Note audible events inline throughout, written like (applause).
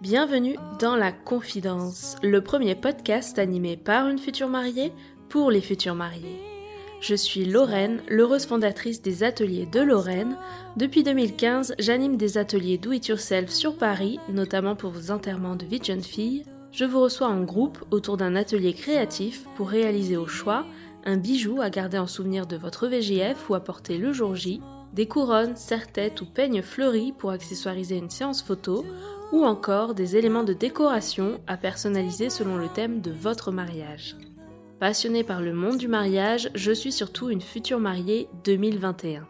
Bienvenue dans La Confidence, le premier podcast animé par une future mariée pour les futurs mariés. Je suis Lorraine, l'heureuse fondatrice des ateliers de Lorraine. Depuis 2015, j'anime des ateliers Do It Yourself sur Paris, notamment pour vos enterrements de vie de jeune fille. Je vous reçois en groupe autour d'un atelier créatif pour réaliser au choix un bijou à garder en souvenir de votre VGF ou à porter le jour J, des couronnes, serre-têtes ou peignes fleuris pour accessoiriser une séance photo, ou encore des éléments de décoration à personnaliser selon le thème de votre mariage. Passionnée par le monde du mariage, je suis surtout une future mariée 2021.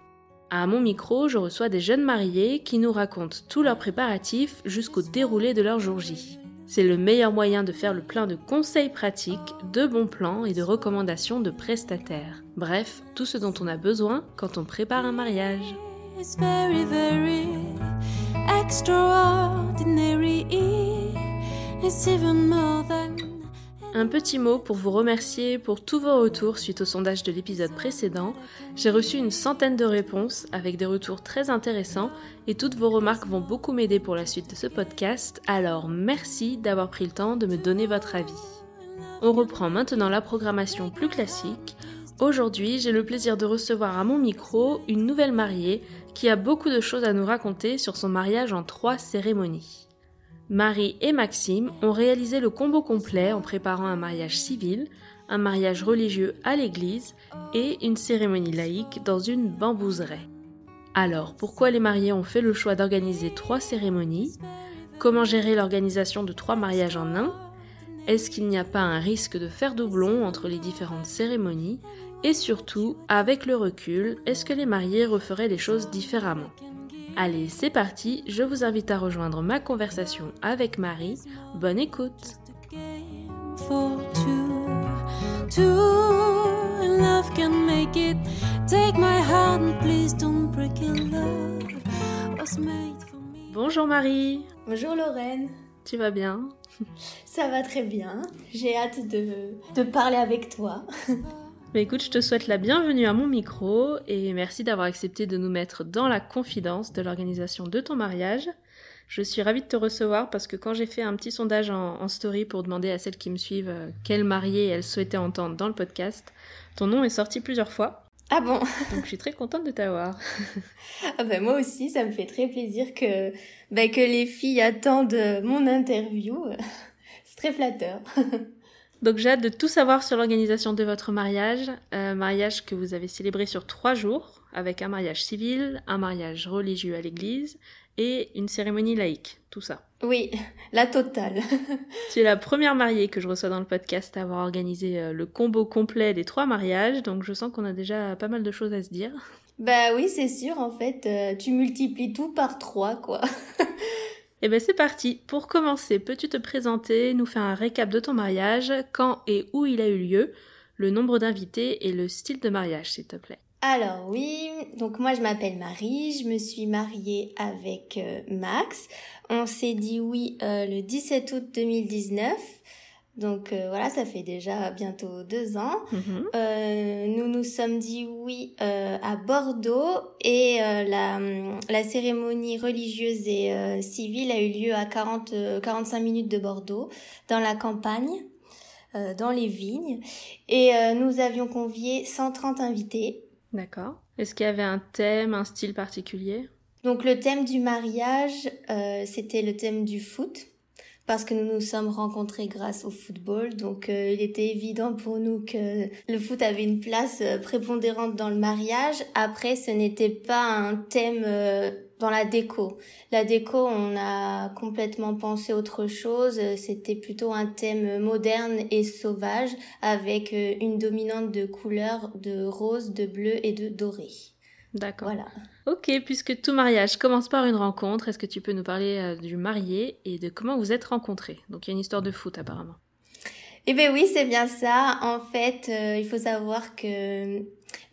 À mon micro, je reçois des jeunes mariés qui nous racontent tous leurs préparatifs jusqu'au déroulé de leur jour J. C'est le meilleur moyen de faire le plein de conseils pratiques, de bons plans et de recommandations de prestataires. Bref, tout ce dont on a besoin quand on prépare un mariage. Un petit mot pour vous remercier pour tous vos retours suite au sondage de l'épisode précédent. J'ai reçu une centaine de réponses avec des retours très intéressants et toutes vos remarques vont beaucoup m'aider pour la suite de ce podcast, alors merci d'avoir pris le temps de me donner votre avis. On reprend maintenant la programmation plus classique. Aujourd'hui, j'ai le plaisir de recevoir à mon micro une nouvelle mariée qui a beaucoup de choses à nous raconter sur son mariage en trois cérémonies. Marie et Maxime ont réalisé le combo complet en préparant un mariage civil, un mariage religieux à l'église et une cérémonie laïque dans une bambouseraie. Alors, pourquoi les mariés ont fait le choix d'organiser trois cérémonies? Comment gérer l'organisation de trois mariages en un? Est-ce qu'il n'y a pas un risque de faire doublon entre les différentes cérémonies? Et surtout, avec le recul, est-ce que les mariés referaient les choses différemment? Allez, c'est parti, je vous invite à rejoindre ma conversation avec Marie. Bonne écoute For two, two, and love can make it. Take my hand, please don't break it. Love was made for me? Bonjour Marie, Bonjour Lorraine, tu vas bien? Ça va très bien. J'ai hâte de, de parler avec toi. Mais écoute, je te souhaite la bienvenue à mon micro et merci d'avoir accepté de nous mettre dans la confidence de l'organisation de ton mariage. Je suis ravie de te recevoir parce que quand j'ai fait un petit sondage en, en story pour demander à celles qui me suivent euh, quelle mariée elles souhaitaient entendre dans le podcast, ton nom est sorti plusieurs fois. Ah bon? (laughs) Donc je suis très contente de t'avoir. (laughs) ah ben Moi aussi, ça me fait très plaisir que, ben que les filles attendent mon interview. (laughs) C'est très flatteur. Donc j'ai hâte de tout savoir sur l'organisation de votre mariage, un mariage que vous avez célébré sur trois jours, avec un mariage civil, un mariage religieux à l'église et une cérémonie laïque, tout ça. Oui, la totale. Tu es la première mariée que je reçois dans le podcast à avoir organisé euh, le combo complet des trois mariages, donc je sens qu'on a déjà pas mal de choses à se dire. bah oui, c'est sûr, en fait, euh, tu multiplies tout par trois, quoi. Eh bien c'est parti. Pour commencer, peux-tu te présenter, nous faire un récap de ton mariage, quand et où il a eu lieu, le nombre d'invités et le style de mariage, s'il te plaît? Alors oui, donc moi je m'appelle Marie, je me suis mariée avec euh, Max. On s'est dit oui euh, le 17 août 2019. Donc euh, voilà, ça fait déjà bientôt deux ans. Mhm. Euh, nous nous sommes dit oui euh, à Bordeaux et euh, la, la cérémonie religieuse et euh, civile a eu lieu à 40, euh, 45 minutes de Bordeaux, dans la campagne, euh, dans les vignes. Et euh, nous avions convié 130 invités. D'accord. Est-ce qu'il y avait un thème, un style particulier? Donc le thème du mariage, euh, c'était le thème du foot. Parce que nous nous sommes rencontrés grâce au football, donc euh, il était évident pour nous que le foot avait une place euh, prépondérante dans le mariage. Après, ce n'était pas un thème euh, dans la déco. La déco, on a complètement pensé autre chose. C'était plutôt un thème moderne et sauvage, avec euh, une dominante de couleurs de rose, de bleu et de doré. D'accord. Voilà. Ok, puisque tout mariage commence par une rencontre, est-ce que tu peux nous parler euh, du marié et de comment vous êtes rencontrés? Donc il y a une histoire de foot apparemment. Eh bien oui, c'est bien ça. En fait, euh, il faut savoir que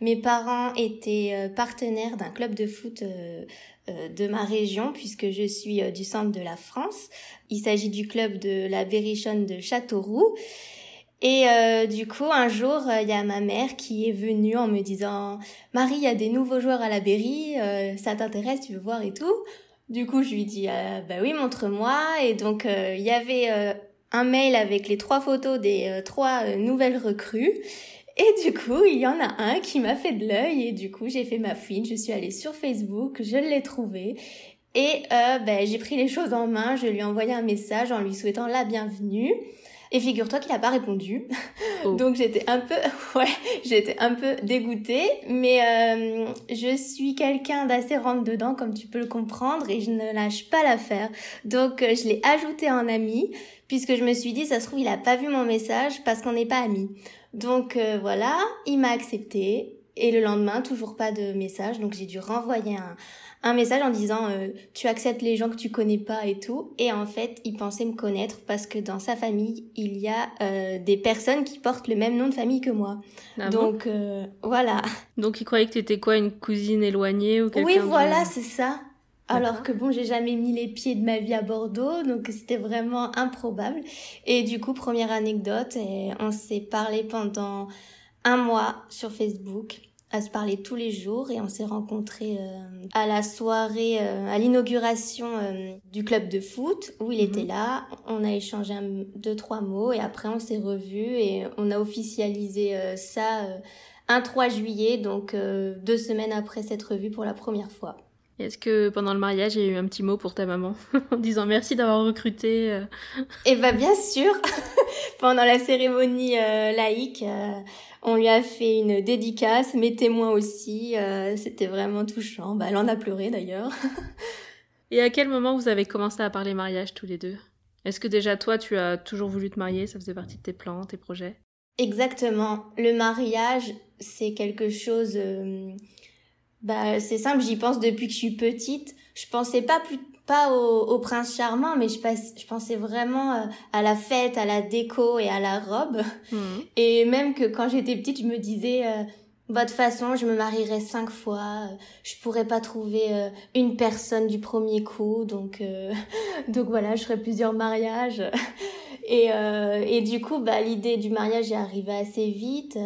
mes parents étaient euh, partenaires d'un club de foot euh, euh, de ma région, puisque je suis euh, du centre de la France. Il s'agit du club de la Berrichonne de Châteauroux. Et euh, du coup, un jour, il y a ma mère qui est venue en me disant Marie, il y a des nouveaux joueurs à la Berry, ça t'intéresse, tu veux voir et tout? Du coup, je lui dis bah oui, montre-moi. Et donc, il y avait un mail avec les trois photos des trois nouvelles recrues. Et du coup, il y en a un qui m'a fait de l'œil et du coup, j'ai fait ma fouine, je suis allée sur Facebook, je l'ai trouvé et euh, ben, j'ai pris les choses en main, je lui ai envoyé un message en lui souhaitant la bienvenue. Et figure-toi qu'il n'a pas répondu. Oh. (laughs) Donc j'étais un peu, (laughs) ouais, j'étais un peu dégoûtée, mais euh, je suis quelqu'un d'assez rentre dedans, comme tu peux le comprendre, et je ne lâche pas l'affaire. Donc euh, je l'ai ajouté en ami, puisque je me suis dit, ça se trouve, il a pas vu mon message parce qu'on n'est pas amis. Donc euh, voilà, il m'a accepté, et le lendemain, toujours pas de message, donc j'ai dû renvoyer un, un message en disant euh, tu acceptes les gens que tu connais pas et tout. Et en fait, il pensait me connaître parce que dans sa famille, il y a euh, des personnes qui portent le même nom de famille que moi. Ah Donc euh, voilà. Donc il croyait que tu étais quoi, une cousine éloignée ou quelqu'un Oui, voilà, c'est ça. Alors que bon, j'ai jamais mis les pieds de ma vie à Bordeaux, donc c'était vraiment improbable. Et du coup, première anecdote, et on s'est parlé pendant un mois sur Facebook à se parler tous les jours et on s'est rencontrés euh, à la soirée, euh, à l'inauguration euh, du club de foot où il était mhm. là. On a échangé deux trois mots et après on s'est revus et on a officialisé ça un 3 juillet, donc deux semaines après cette revue pour la première fois. Est-ce que pendant le mariage, il y a eu un petit mot pour ta maman (laughs) en disant merci d'avoir recruté Eh ben bien sûr, (laughs) pendant la cérémonie laïque, on lui a fait une dédicace, mes témoins aussi. Euh, c'était vraiment touchant. Bah, elle en a pleuré d'ailleurs. (laughs) Et à quel moment vous avez commencé à parler mariage tous les deux? Est-ce que déjà toi, tu as toujours voulu te marier? Ça faisait partie de tes plans, tes projets? Exactement. Le mariage, c'est quelque chose... Euh, bah, c'est simple, j'y pense depuis que je suis petite. Je pensais pas plus pas au, prince charmant, mais je, je pensais vraiment euh, à la fête, à la déco et à la robe. Mhm. Et même que quand j'étais petite, je me disais, euh, bah, de toute façon, je me marierai cinq fois, euh, je pourrais pas trouver une personne du premier coup, donc (laughs) donc voilà, je ferai plusieurs mariages. (laughs) et et du coup, bah l'idée du mariage est arrivée assez vite,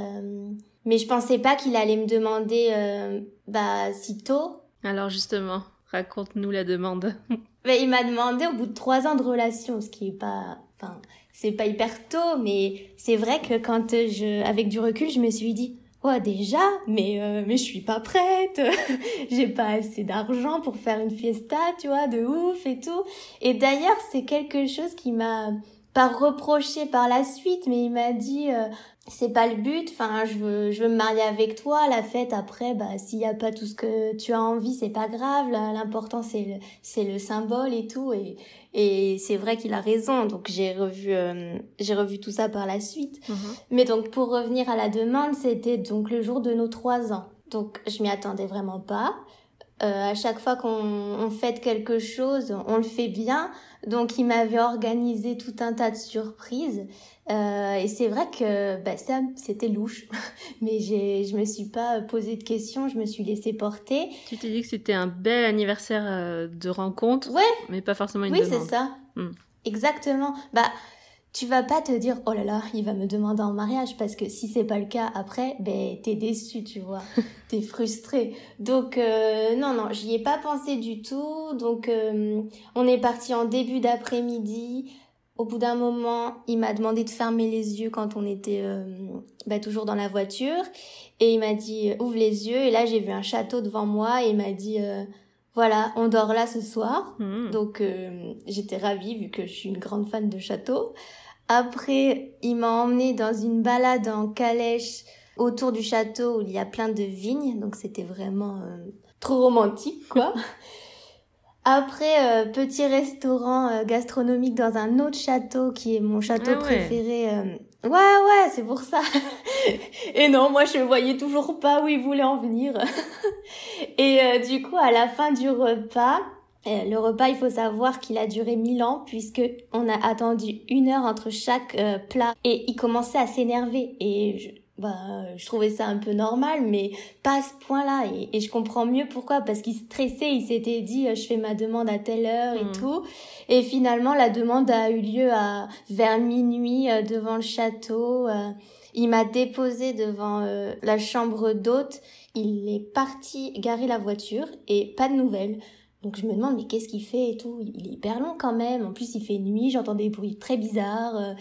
mais je pensais pas qu'il allait me demander bah si tôt. Alors justement. Raconte-nous la demande. (laughs) mais il m'a demandé au bout de trois ans de relation, ce qui est pas, enfin, c'est pas hyper tôt, mais c'est vrai que quand je, avec du recul, je me suis dit, oh déjà, mais euh, mais je suis pas prête, (laughs) j'ai pas assez d'argent pour faire une fiesta, tu vois, de ouf et tout. Et d'ailleurs, c'est quelque chose qui m'a pas reproché par la suite, mais il m'a dit, euh, c'est pas le but. Enfin, je veux, je veux me marier avec toi. La fête après, bah, s'il y a pas tout ce que tu as envie, c'est pas grave. L'important c'est le, c'est le symbole et tout. Et, et c'est vrai qu'il a raison. Donc j'ai revu, euh, j'ai revu tout ça par la suite. Mhm. Mais donc pour revenir à la demande, c'était donc le jour de nos trois ans. Donc je m'y attendais vraiment pas. Euh, à chaque fois qu'on fête quelque chose, on le fait bien. Donc il m'avait organisé tout un tas de surprises. Euh, et c'est vrai que bah, ça, c'était louche. (laughs) Mais j'ai, je me suis pas posé de questions, je me suis laissée porter. Tu t'es dit que c'était un bel anniversaire euh, de rencontre. Ouais. Mais pas forcément une oui, demande. Oui, c'est ça. Hmm. Exactement. Bah, tu vas pas te dire oh là là il va me demander en mariage parce que si c'est pas le cas après ben t'es déçu tu vois (laughs) t'es frustré donc euh, non non j'y ai pas pensé du tout donc euh, on est parti en début d'après-midi au bout d'un moment, il m'a demandé de fermer les yeux quand on était euh, bah, toujours dans la voiture. Et il m'a dit, ouvre les yeux. Et là, j'ai vu un château devant moi et il m'a dit, euh, voilà, on dort là ce soir. Hmm. Donc, euh, j'étais ravie vu que je suis une grande fan de château. Après, il m'a emmené dans une balade en calèche autour du château où il y a plein de vignes. Donc, c'était vraiment trop romantique, quoi. (laughs) Après, euh, petit restaurant euh, gastronomique dans un autre château qui est mon château ah préféré. Euh, ouais, ouais, c'est pour ça. (laughs) Et non, moi je voyais toujours pas où il voulait en venir. (laughs) Et du coup, à la fin du repas, le repas, il faut savoir qu'il a duré mille ans puisque on a attendu une heure entre chaque plat et il commençait à s'énerver et je bah, je trouvais ça un peu normal, mais pas à ce point-là. Et, et je comprends mieux pourquoi, parce qu'il stressait, il s'était dit, je fais ma demande à telle heure et Mm. tout. Et finalement, la demande a eu lieu à vers minuit euh, devant le château. euh, il m'a déposé devant euh, la chambre d'hôte. Il est parti garer la voiture et pas de nouvelles. Donc je me demande mais qu'est-ce qu'il fait et tout? Il est hyper long quand même. En plus il fait nuit, j'entends des bruits très bizarres, euh,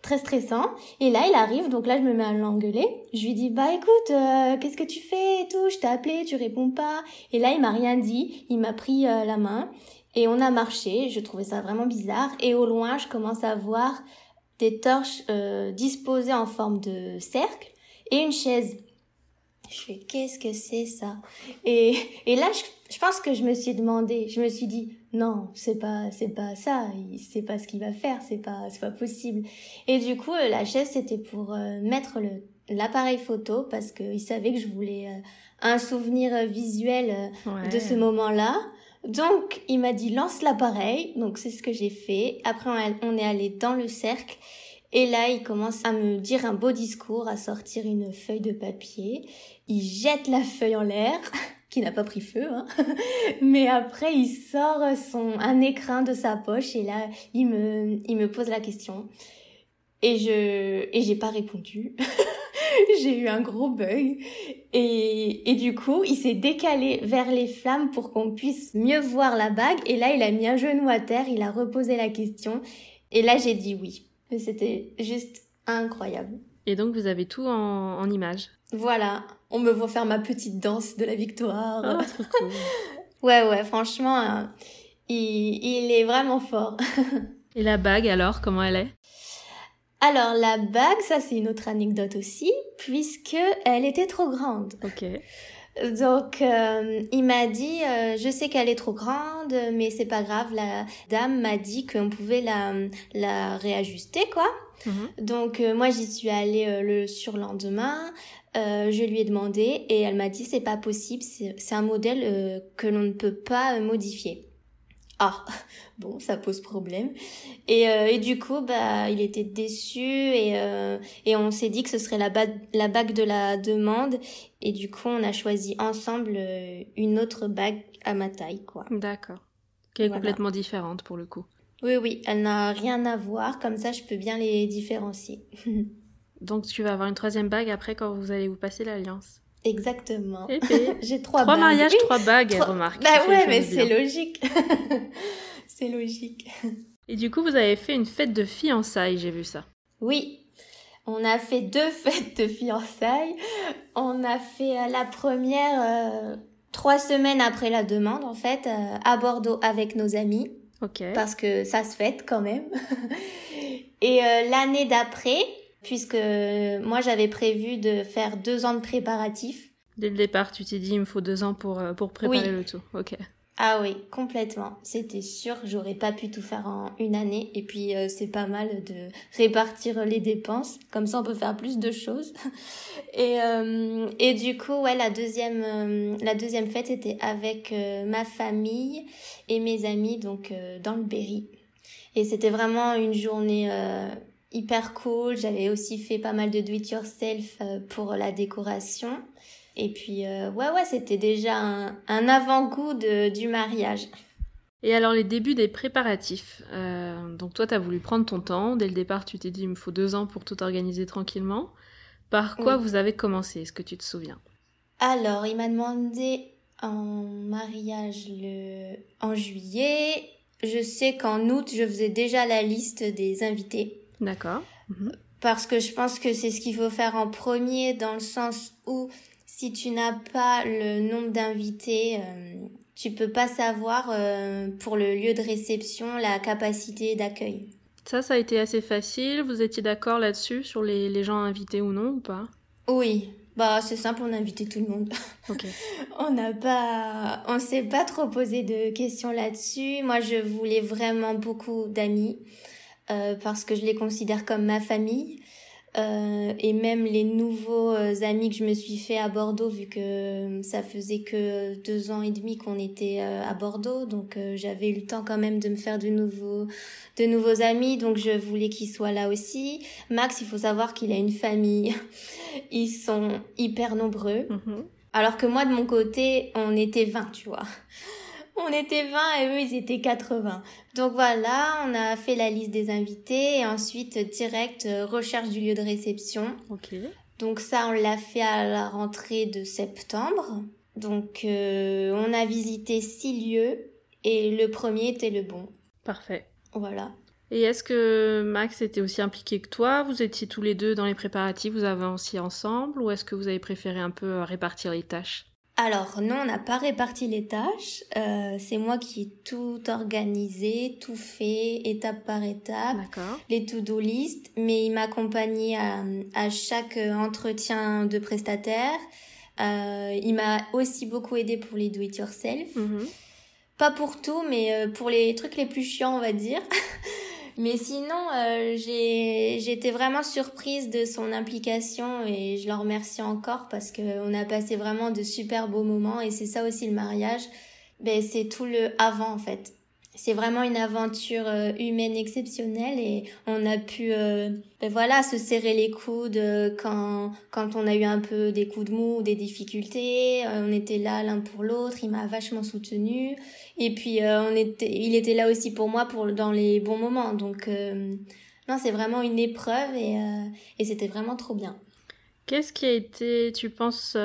très stressants. Et là il arrive, donc là je me mets à l'engueuler. Je lui dis bah écoute, euh, qu'est-ce que tu fais et tout? Je t'ai appelé, tu réponds pas. Et là il m'a rien dit. Il m'a pris euh, la main et on a marché. Je trouvais ça vraiment bizarre. Et au loin je commence à voir des torches euh, disposées en forme de cercle et une chaise. Je fais qu'est-ce que c'est ça? Et, et là je, je pense que je me suis demandé, je me suis dit non c'est pas c'est pas ça, c'est pas ce qu'il va faire, c'est pas c'est pas possible. Et du coup euh, la chaise c'était pour euh, mettre le l'appareil photo parce qu'il savait que je voulais euh, un souvenir visuel euh, Ouais. de ce moment-là. Donc, il m'a dit lance l'appareil. Donc, c'est ce que j'ai fait. Après, on est allé dans le cercle. Et là, il commence à me dire un beau discours, à sortir une feuille de papier. Il jette la feuille en l'air, (laughs) qui n'a pas pris feu, hein. (laughs) Mais après, il sort son, un écrin de sa poche et là, il me, il me pose la question. Et je, et j'ai pas répondu. (laughs) j'ai eu un gros bug. Et, et du coup, il s'est décalé vers les flammes pour qu'on puisse mieux voir la bague. Et là, il a mis un genou à terre, il a reposé la question. Et là, j'ai dit oui. Et C'était juste incroyable. Et donc vous avez tout en, en images. Voilà, on me voit faire ma petite danse de la victoire. Ah, trop (laughs) cool. Ouais, ouais, franchement, euh, il, il est vraiment fort. (laughs) Et la bague alors, comment elle est? Alors, la bague, ça c'est une autre anecdote aussi, puisque elle était trop grande. Ok. Donc, euh, il m'a dit, euh, je sais qu'elle est trop grande, mais c'est pas grave. La dame m'a dit qu'on pouvait la, la réajuster, quoi. Mhm. Donc, euh, moi, j'y suis allée euh, le surlendemain. Euh, je lui ai demandé et elle m'a dit, c'est pas possible. C'est c'est un modèle euh, que l'on ne peut pas modifier. Ah, (laughs) bon, ça pose problème. Et, euh, et du coup, bah, il était déçu et, euh, et on s'est dit que ce serait la, la bague de la demande. Et du coup, on a choisi ensemble euh, une autre bague à ma taille, quoi. D'accord. Qui est Voilà. complètement différente pour le coup. Oui, oui, elle n'a rien à voir. Comme ça, je peux bien les différencier. (laughs) Donc tu vas avoir une troisième bague après quand vous allez vous passer l'alliance. Exactement. (laughs) J'ai trois, Trois bagues. mariages, trois bagues, trois- remarque. Bah ouais, mais choses c'est logique. (laughs) c'est logique. Et du coup, vous avez fait une fête de fiançailles, j'ai vu ça. Oui, on a fait deux (laughs) fêtes de fiançailles. On a fait euh, la première euh, trois semaines après la demande, en fait, euh, à Bordeaux avec nos amis, Ok. parce que ça se fête quand même. Et euh, l'année d'après, puisque moi j'avais prévu de faire deux ans de préparatifs. Dès le départ, tu t'es dit, il me faut deux ans pour, euh, pour préparer Oui. le tout. Ok. Ah oui, complètement. C'était sûr, j'aurais pas pu tout faire en une année. Et puis euh, c'est pas mal de répartir les dépenses, comme ça on peut faire plus de choses. (laughs) Et euh, et du coup, ouais, la deuxième euh, la deuxième fête était avec ma famille et mes amis, donc dans le Berry. Et c'était vraiment une journée hyper cool. J'avais aussi fait pas mal de do it yourself euh, pour la décoration. Et puis, euh, ouais, ouais, c'était déjà un, un avant-goût du mariage. Et alors, les débuts des préparatifs. Euh, donc, toi, tu as voulu prendre ton temps. Dès le départ, tu t'es dit, il me faut deux ans pour tout organiser tranquillement. Par quoi Oui. vous avez commencé Est-ce que tu te souviens? Alors, il m'a demandé en mariage le... en juillet. Je sais qu'en août, je faisais déjà la liste des invités. D'accord. Mhm. Parce que je pense que c'est ce qu'il faut faire en premier, dans le sens où si tu n'as pas le nombre d'invités, euh, tu peux pas savoir euh, pour le lieu de réception la capacité d'accueil. Ça, ça a été assez facile. Vous étiez d'accord là-dessus, sur les, les gens invités ou non, ou pas? Oui, bah c'est simple, on a invité tout le monde. (laughs) Ok. On n'a pas, on s'est pas trop posé de questions là-dessus. Moi, je voulais vraiment beaucoup d'amis parce que je les considère comme ma famille. euh, et même les nouveaux euh, amis que je me suis fait à Bordeaux, vu que ça faisait que deux ans et demi qu'on était à Bordeaux, donc j'avais eu le temps quand même de me faire de nouveaux, de nouveaux amis, donc je voulais qu'il soit là aussi. Max, il faut savoir qu'il a une famille, (laughs) ils sont hyper nombreux, mhm. alors que moi de mon côté, on était 20, tu vois. On était 20 et eux, ils étaient 80. Donc voilà, on a fait la liste des invités et ensuite direct euh, recherche du lieu de réception. Ok. Donc ça, on l'a fait à la rentrée de septembre. Donc euh, on a visité six lieux et le premier était le bon. Parfait. Voilà. Et est-ce que Max était aussi impliqué que toi? Vous étiez tous les deux dans les préparatifs, vous avanciez ensemble ou est-ce que vous avez préféré un peu euh, répartir les tâches? Alors non, on n'a pas réparti les tâches. Euh, c'est moi qui ai tout organisé, tout fait, étape par étape. Les to-do list. Mais il m'accompagnait à, à chaque entretien de prestataire. Euh, il m'a aussi beaucoup aidé pour les do-it-yourself. Mhm. Pas pour tout, mais euh, pour les trucs les plus chiants, on va dire. (laughs) Mais sinon, euh, été vraiment surprise de son implication et je le remercie encore parce qu'on a passé vraiment de super beaux moments et c'est ça aussi le mariage. Ben, c'est tout le avant en fait c'est vraiment une aventure euh, humaine exceptionnelle et on a pu euh, ben voilà se serrer les coudes euh, quand quand on a eu un peu des coups de mou des difficultés. On était là l'un pour l'autre. Il m'a vachement soutenu et puis on était il était là aussi pour moi pour dans les bons moments. Donc non c'est vraiment une épreuve et et c'était vraiment trop bien Qu'est-ce qui a été, tu penses,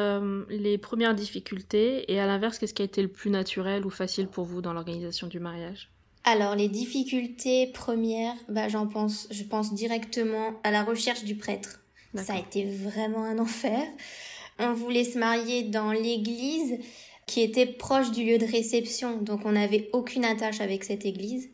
les premières difficultés et à l'inverse, qu'est-ce qui a été le plus naturel ou facile pour vous dans l'organisation du mariage? Alors les difficultés premières, bah j'en pense, je pense directement à la recherche du prêtre. Ça a été vraiment un enfer. On voulait se marier dans l'église qui était proche du lieu de réception, donc on n'avait aucune attache avec cette église.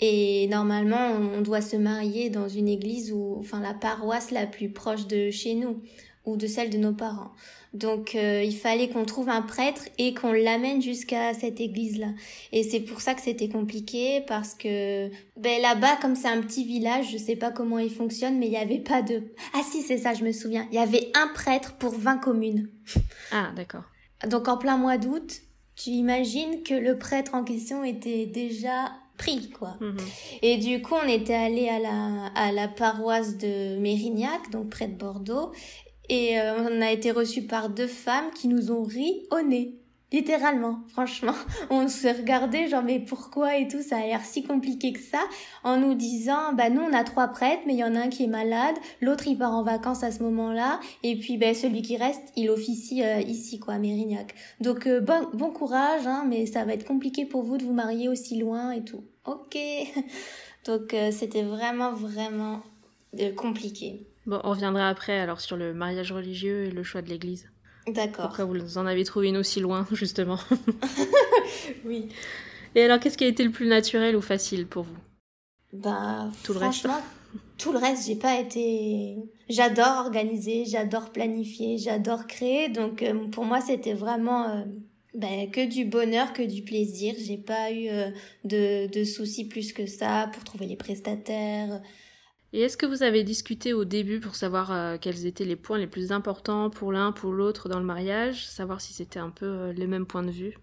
Et normalement, on doit se marier dans une église ou, enfin, la paroisse la plus proche de chez nous ou de celle de nos parents. Donc euh, il fallait qu'on trouve un prêtre et qu'on l'amène jusqu'à cette église-là. Et c'est pour ça que c'était compliqué parce que ben là-bas comme c'est un petit village, je sais pas comment il fonctionne mais il y avait pas de Ah si, c'est ça, je me souviens. Il y avait un prêtre pour 20 communes. Ah, d'accord. Donc en plein mois d'août, tu imagines que le prêtre en question était déjà pris quoi. Mhm. Et du coup, on était allé à la à la paroisse de Mérignac, donc près de Bordeaux, et euh, on a été reçus par deux femmes qui nous ont ri au nez. Littéralement, franchement. (laughs) On s'est regardé genre mais pourquoi et tout, ça a l'air si compliqué que ça, en nous disant bah nous on a trois prêtres mais il y en a un qui est malade, l'autre il part en vacances à ce moment-là et puis ben celui qui reste il officie euh, ici quoi à Mérignac. Donc euh, bon bon courage hein, mais ça va être compliqué pour vous de vous marier aussi loin et tout. OK. (laughs) Donc c'était vraiment vraiment compliqué. Bon, on reviendra après alors sur le mariage religieux et le choix de l'église. D'accord. Pourquoi vous en avez trouvé une aussi loin, (laughs) justement (laughs) Oui. Et alors, qu'est-ce qui a été le plus naturel ou facile pour vous? Bah, tout le reste. Tout le reste, j'ai pas été. J'adore organiser, j'adore planifier, j'adore créer. Donc, euh, pour moi, c'était vraiment euh, ben, que du bonheur, que du plaisir. J'ai pas eu euh, de, de soucis plus que ça pour trouver les prestataires et est-ce que vous avez discuté au début pour savoir euh, quels étaient les points les plus importants pour l'un, pour l'autre dans le mariage, savoir si c'était un peu euh, les mêmes points de vue?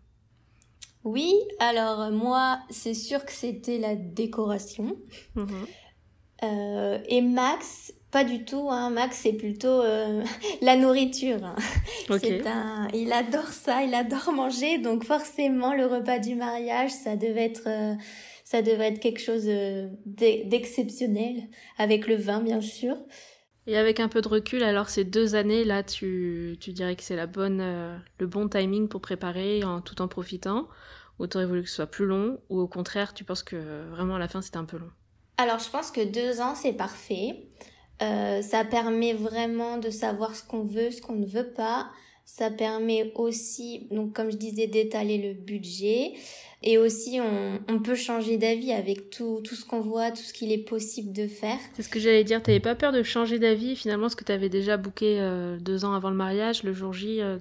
Oui, alors euh, moi, c'est sûr que c'était la décoration. Mhm. et Max, pas du tout. Hein. Max, c'est plutôt (laughs) la nourriture. Hein. Un... Il adore ça, il adore manger, donc forcément le repas du mariage, ça devait être ça devrait être quelque chose euh, d'exceptionnel, avec le vin bien sûr. Et avec un peu de recul, alors ces deux années là, tu, tu dirais que c'est la bonne, euh, le bon timing pour préparer en, tout en profitant? Ou t'aurais voulu que ce soit plus long? Ou au contraire, tu penses que vraiment à la fin c'était un peu long? Alors je pense que deux ans c'est parfait. Euh, ça permet vraiment de savoir ce qu'on veut, ce qu'on ne veut pas. Ça permet aussi, donc comme je disais, d'étaler le budget. Et aussi, on, peut changer d'avis avec tout, tout ce qu'on voit, tout ce qu'il est possible de faire. C'est ce que j'allais dire. T'avais pas peur de changer d'avis Finalement, ce que t'avais déjà booké euh, deux ans avant le mariage, le jour J, euh,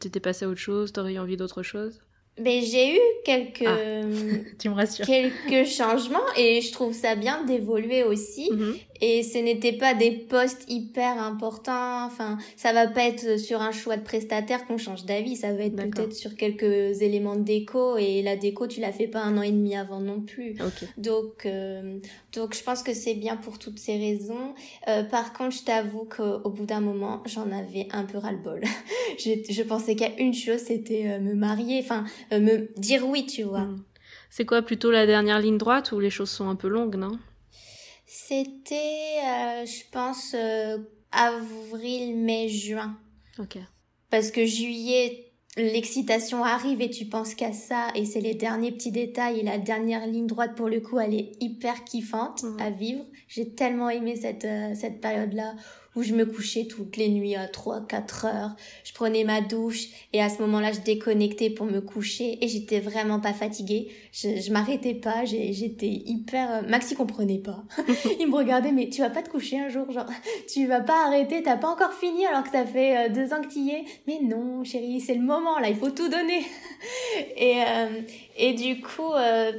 t'étais passé à autre chose T'aurais eu envie d'autre chose? Mais j'ai eu quelques, Ah. (laughs) Tu me rassures. quelques changements et je trouve ça bien d'évoluer aussi. Mhm. Et ce n'était pas des postes hyper importants. Enfin, ça va pas être sur un choix de prestataire qu'on change d'avis. Ça va être peut-être sur quelques éléments de déco. Et la déco, tu la fais pas un an et demi avant non plus. Ok. Donc, euh, donc je pense que c'est bien pour toutes ces raisons. Euh, par contre, je t'avoue qu'au bout d'un moment, j'en avais un peu ras-le-bol. (laughs) je, je pensais qu'à une chose, c'était euh, me marier, enfin, me dire oui, tu vois. Mhm. C'est quoi plutôt la dernière ligne droite où les choses sont un peu longues, non? C'était, euh, je pense, euh, avril, mai, juin. Ok. Parce que juillet, l'excitation arrive et tu penses qu'à ça. Et c'est les derniers petits détails. Et la dernière ligne droite, pour le coup, elle est hyper kiffante Mhm. à vivre. J'ai tellement aimé cette, euh, cette période-là où je me couchais toutes les nuits à 3-4 heures. Je prenais ma douche et à ce moment-là, je déconnectais pour me coucher et j'étais vraiment pas fatiguée. Je, je m'arrêtais pas, j'étais hyper... euh, Maxi comprenait pas. (laughs) Il me regardait, mais tu vas pas te coucher un jour, genre, tu vas pas arrêter, t'as pas encore fini alors que ça fait euh, deux ans que tu y es. Mais non, chérie, c'est le moment, là, il faut tout donner. (laughs) et, euh, et du coup, euh,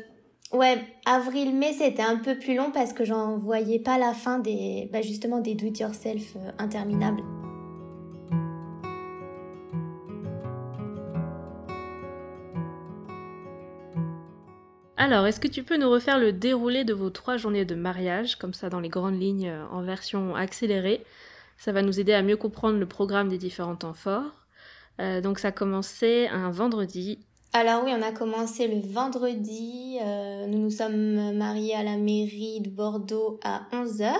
ouais, avril-mai, c'était un peu plus long parce que j'en voyais pas la fin des, bah, justement, des do-it-yourself euh, interminables. Alors, est-ce que tu peux nous refaire le déroulé de vos trois journées de mariage, comme ça dans les grandes lignes euh, en version accélérée? Ça va nous aider à mieux comprendre le programme des différents temps forts. Euh, donc ça commençait un vendredi. Alors oui, on a commencé le vendredi. euh, nous nous sommes mariés à la mairie de Bordeaux à 11h.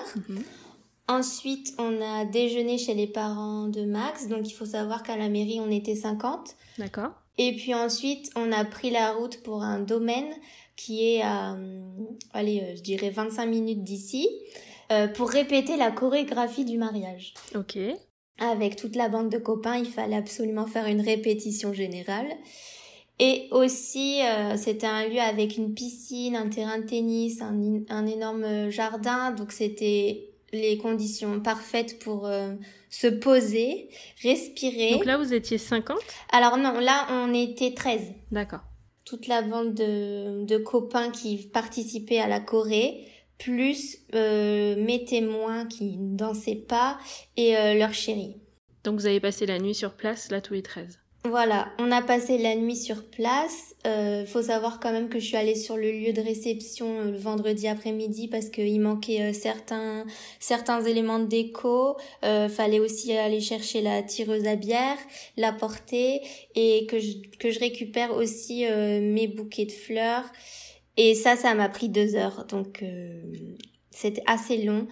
Ensuite, on a déjeuné chez les parents de Max. Donc il faut savoir qu'à la mairie, on était 50. D'accord Et puis ensuite, on a pris la route pour un domaine qui est à, euh, allez, euh, je dirais 25 minutes d'ici, euh, pour répéter la chorégraphie du mariage. Ok. Avec toute la bande de copains, il fallait absolument faire une répétition générale. Et aussi, euh, c'était un lieu avec une piscine, un terrain de tennis, un, un énorme jardin. Donc c'était les conditions parfaites pour euh, se poser, respirer. Donc là, vous étiez 50 Alors non, là on était 13 D'accord. toute la bande de, de copains qui participaient à la Corée, plus euh, mes témoins qui ne dansaient pas et euh, leur chérie. Donc vous avez passé la nuit sur place, là, tous les 13. Voilà, on a passé la nuit sur place. Euh, faut savoir quand même que je suis allée sur le lieu de réception euh, le vendredi après-midi parce qu'il manquait euh, certains certains éléments de déco. Euh, fallait aussi aller chercher la tireuse à bière, la porter et que je que je récupère aussi euh, mes bouquets de fleurs. Et ça, ça m'a pris deux heures, donc c'était assez long.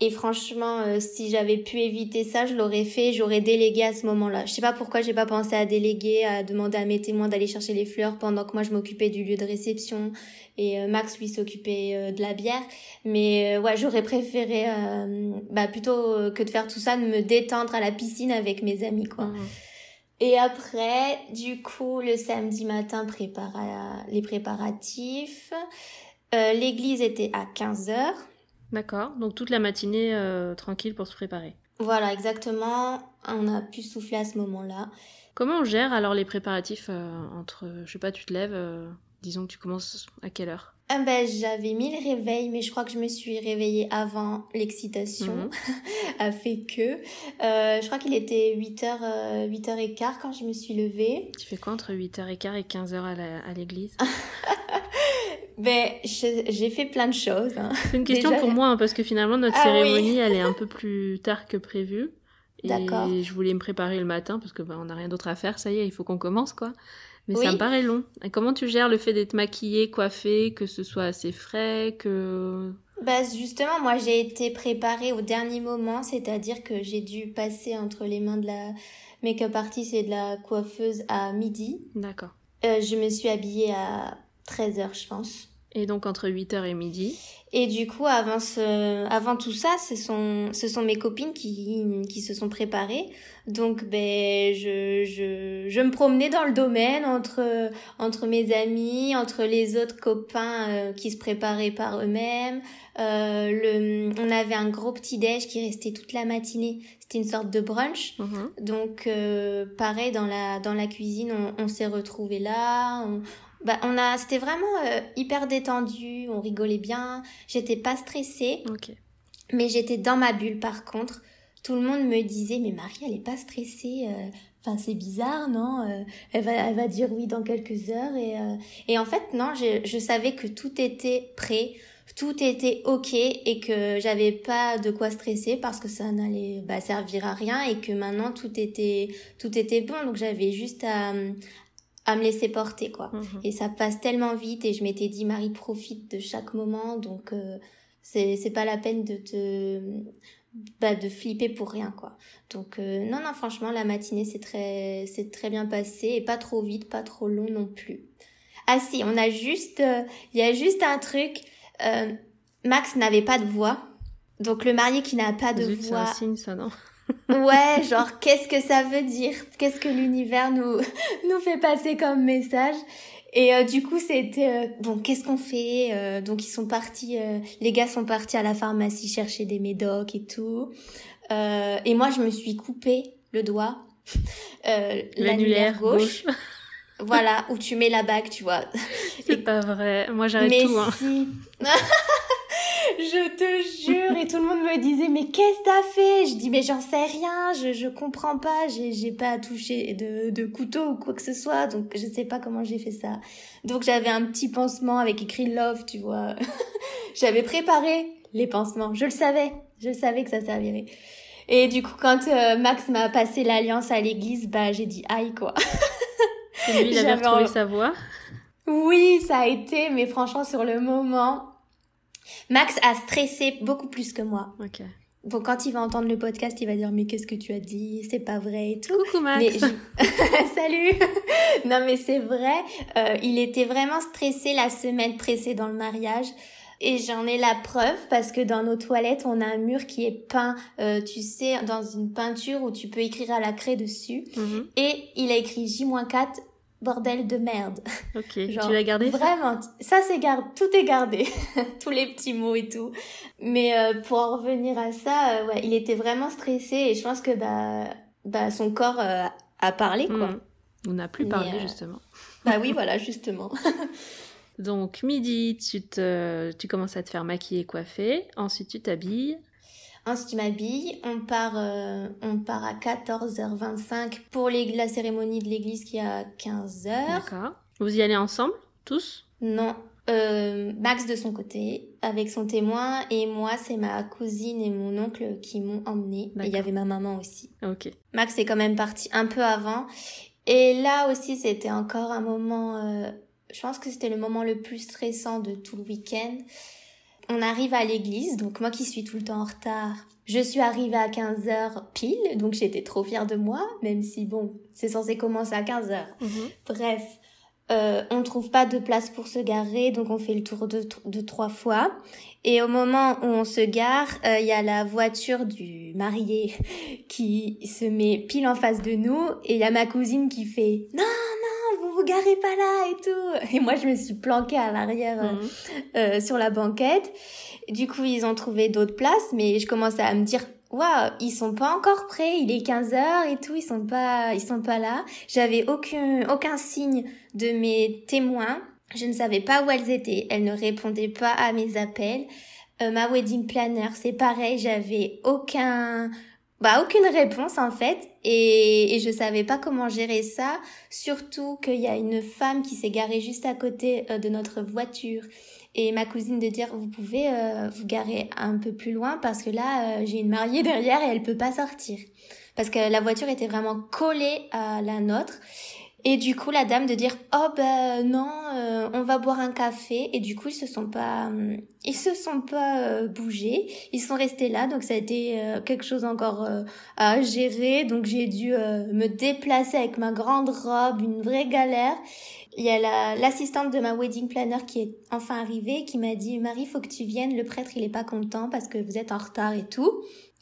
Et franchement, euh, si j'avais pu éviter ça, je l'aurais fait, j'aurais délégué à ce moment-là. Je sais pas pourquoi j'ai pas pensé à déléguer, à demander à mes témoins d'aller chercher les fleurs pendant que moi je m'occupais du lieu de réception et euh, Max lui s'occupait euh, de la bière. Mais euh, ouais, j'aurais préféré, euh, bah plutôt euh, que de faire tout ça, de me détendre à la piscine avec mes amis quoi. Mhm. Et après, du coup, le samedi matin, prépara... les préparatifs. Euh, L'église était à 15h. D'accord. Donc toute la matinée euh, tranquille pour se préparer. Voilà, exactement. On a pu souffler à ce moment-là. Comment on gère alors les préparatifs euh, entre, je sais pas, tu te lèves, euh, disons que tu commences à quelle heure? Ah ben, j'avais mis le réveil, mais je crois que je me suis réveillée avant l'excitation a fait que. Euh, je crois qu'il était 8h, euh, 8h15 quand je me suis levée. Tu fais quoi entre 8h15 et 15h à la- à l'église? (laughs) Ben, j'ai fait plein de choses. hein. C'est une question Déjà- pour moi, hein, parce que finalement, notre Ah oui. cérémonie, elle est un peu plus tard que prévu. Et D'accord. je voulais me préparer le matin, parce que bah, on n'a rien d'autre à faire, ça y est, il faut qu'on commence, quoi. Mais Oui. ça me paraît long. Et comment tu gères le fait d'être maquillée, coiffée, que ce soit assez frais, que... Bah justement, moi j'ai été préparée au dernier moment, c'est-à-dire que j'ai dû passer entre les mains de la make-up artist et de la coiffeuse à midi. D'accord. Euh, je me suis habillée à 13h, je pense. Et donc entre 8h et midi Et du coup, avant, ce, avant tout ça, ce sont, ce sont mes copines qui, qui se sont préparées. Donc, ben, je, je, je me promenais dans le domaine entre, entre mes amis, entre les autres copains euh, qui se préparaient par eux-mêmes. Euh, le, on avait un gros petit-déj qui restait toute la matinée. C'était une sorte de brunch. Mhm. Donc, euh, pareil, dans la, dans la cuisine, on, on s'est retrouvés là. On, bah, on a, c'était vraiment euh, hyper détendu, on rigolait bien. J'étais pas stressée, Ok. mais j'étais dans ma bulle par contre. Tout le monde me disait, mais Marie, elle est pas stressée. euh, Enfin, c'est bizarre, non Euh, elle, va, elle va dire oui dans quelques heures. Et, euh, et en fait, non, je, je savais que tout était prêt, tout était ok et que j'avais pas de quoi stresser parce que ça n'allait bah, servir à rien et que maintenant tout était, tout était bon. Donc j'avais juste à, à me laisser porter, quoi. Mhm. Et ça passe tellement vite et je m'étais dit Marie profite de chaque moment donc euh, c'est c'est pas la peine de te bah, de flipper pour rien quoi. Donc euh, non non franchement la matinée c'est très c'est très bien passé et pas trop vite, pas trop long non plus. Ah si, on a juste euh, il y a juste un truc euh, Max n'avait pas de voix. Donc le marié qui n'a pas de Zut, c'est voix un signe ça, non? Ouais, genre qu'est-ce que ça veut dire? Qu'est-ce que l'univers nous (laughs) nous fait passer comme message? Et euh, du coup, c'était euh, bon, qu'est-ce qu'on fait? Euh, Donc ils sont partis euh, les gars sont partis à la pharmacie chercher des médocs et tout. Euh, et moi, je me suis coupé le doigt euh, l'annulaire gauche. (laughs) voilà, où tu mets la bague, tu vois. C'est pas vrai. Moi j'arrête Mais tout. Hein. si. (laughs) je te jure, et tout le monde me disait, mais qu'est-ce que t'as fait? Je dis, mais j'en sais rien, je, je comprends pas, j'ai, j'ai pas touché de, de couteau ou quoi que ce soit, donc je sais pas comment j'ai fait ça. Donc j'avais un petit pansement avec écrit love, tu vois. (laughs) j'avais préparé les pansements, je le savais, je savais que ça servirait. Et du coup, quand euh, Max m'a passé l'alliance à l'église, bah j'ai dit aïe quoi. Et lui, il avait retrouvé en- sa voix? Oui, ça a été, mais franchement, sur le moment, Max a stressé beaucoup plus que moi. Ok. Donc, quand il va entendre le podcast, il va dire, mais qu'est-ce que tu as dit? C'est pas vrai et tout. Coucou Max. Mais je- (laughs) salut. non mais c'est vrai. euh, il était vraiment stressé la semaine précédant le mariage. Et j'en ai la preuve parce que dans nos toilettes, on a un mur qui est peint, euh, tu sais, dans une peinture où tu peux écrire à la craie dessus. Mhm. Et il a écrit J-4, bordel de merde. Ok. (laughs) Genre, tu l'as gardé Vraiment, ça c'est gardé, tout est gardé, (laughs) tous les petits mots et tout. Mais euh, pour en revenir à ça, euh, ouais, il était vraiment stressé et je pense que bah, bah son corps euh, a parlé quoi. Mhm. On n'a plus parlé justement. (laughs) Bah oui, voilà, justement. Donc midi, tu, te, tu commences à te faire maquiller, coiffer. Ensuite, tu t'habilles. Ensuite, tu m'habilles, on part, euh, on part à 14h25 pour les- la cérémonie de l'église qui est à 15h. D'accord. Vous y allez ensemble, tous? Non, euh, Max de son côté, avec son témoin, et moi, c'est ma cousine et mon oncle qui m'ont emmené. Et il y avait ma maman aussi. Ok. Max est quand même parti un peu avant. Et là aussi, c'était encore un moment, euh, je pense que c'était le moment le plus stressant de tout le week-end. On arrive à l'église, donc moi qui suis tout le temps en retard, je suis arrivée à 15h pile, donc j'étais trop fière de moi, même si bon, c'est censé commencer à 15h. Mhm. Bref, euh, on trouve pas de place pour se garer, donc on fait le tour de, de trois fois. Et au moment où on se gare, euh, il y a la voiture du marié (laughs) qui se met pile en face de nous, et il y a ma cousine qui fait non garez pas là et tout. Et moi je me suis planquée à l'arrière euh, Mhm. euh, sur la banquette. Du coup, ils ont trouvé d'autres places, mais je commençais à me dire, waouh, ils sont pas encore prêts, il est 15 heures et tout, ils sont pas, ils sont pas là. J'avais aucun, aucun signe de mes témoins. Je ne savais pas où elles étaient. Elles ne répondaient pas à mes appels. Euh, ma wedding planner, c'est pareil, j'avais aucun, bah, aucune réponse en fait. Et, et je savais pas comment gérer ça. Surtout qu'il y a une femme qui s'est garée juste à côté euh, de notre voiture et ma cousine de dire vous pouvez euh, vous garer un peu plus loin parce que là euh, j'ai une mariée derrière et elle peut pas sortir parce que la voiture était vraiment collée à la nôtre Et du coup, la dame de dire oh ben non, euh, on va boire un café. Et du coup, ils se sont pas, euh, ils se sont pas euh, bougés. Ils sont restés là. Donc ça a été quelque chose encore à gérer. Donc j'ai dû me déplacer avec ma grande robe, une vraie galère. Il y a l'assistante de ma wedding planner qui est enfin arrivée, qui m'a dit Marie, faut que tu viennes. Le prêtre, il est pas content parce que vous êtes en retard et tout.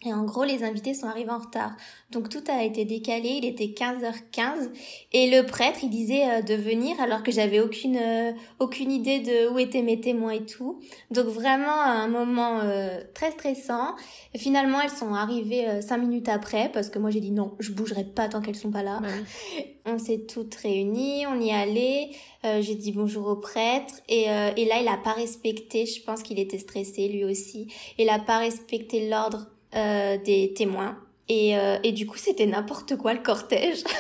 Et en gros, les invités sont arrivés en retard. Donc tout a été décalé, il était 15h15 et le prêtre, il disait euh, de venir alors que j'avais aucune euh, aucune idée de où étaient mes témoins et tout. Donc vraiment un moment euh, très stressant. Et finalement, elles sont arrivées cinq minutes après parce que moi j'ai dit non, je bougerai pas tant qu'elles sont pas là. Bah on s'est toutes réunies, on y allait. j'ai dit bonjour au prêtre et, et là il a pas respecté. Je pense qu'il était stressé lui aussi. Il a pas respecté l'ordre euh, des témoins. Et, euh, et du coup, c'était n'importe quoi le cortège. (laughs)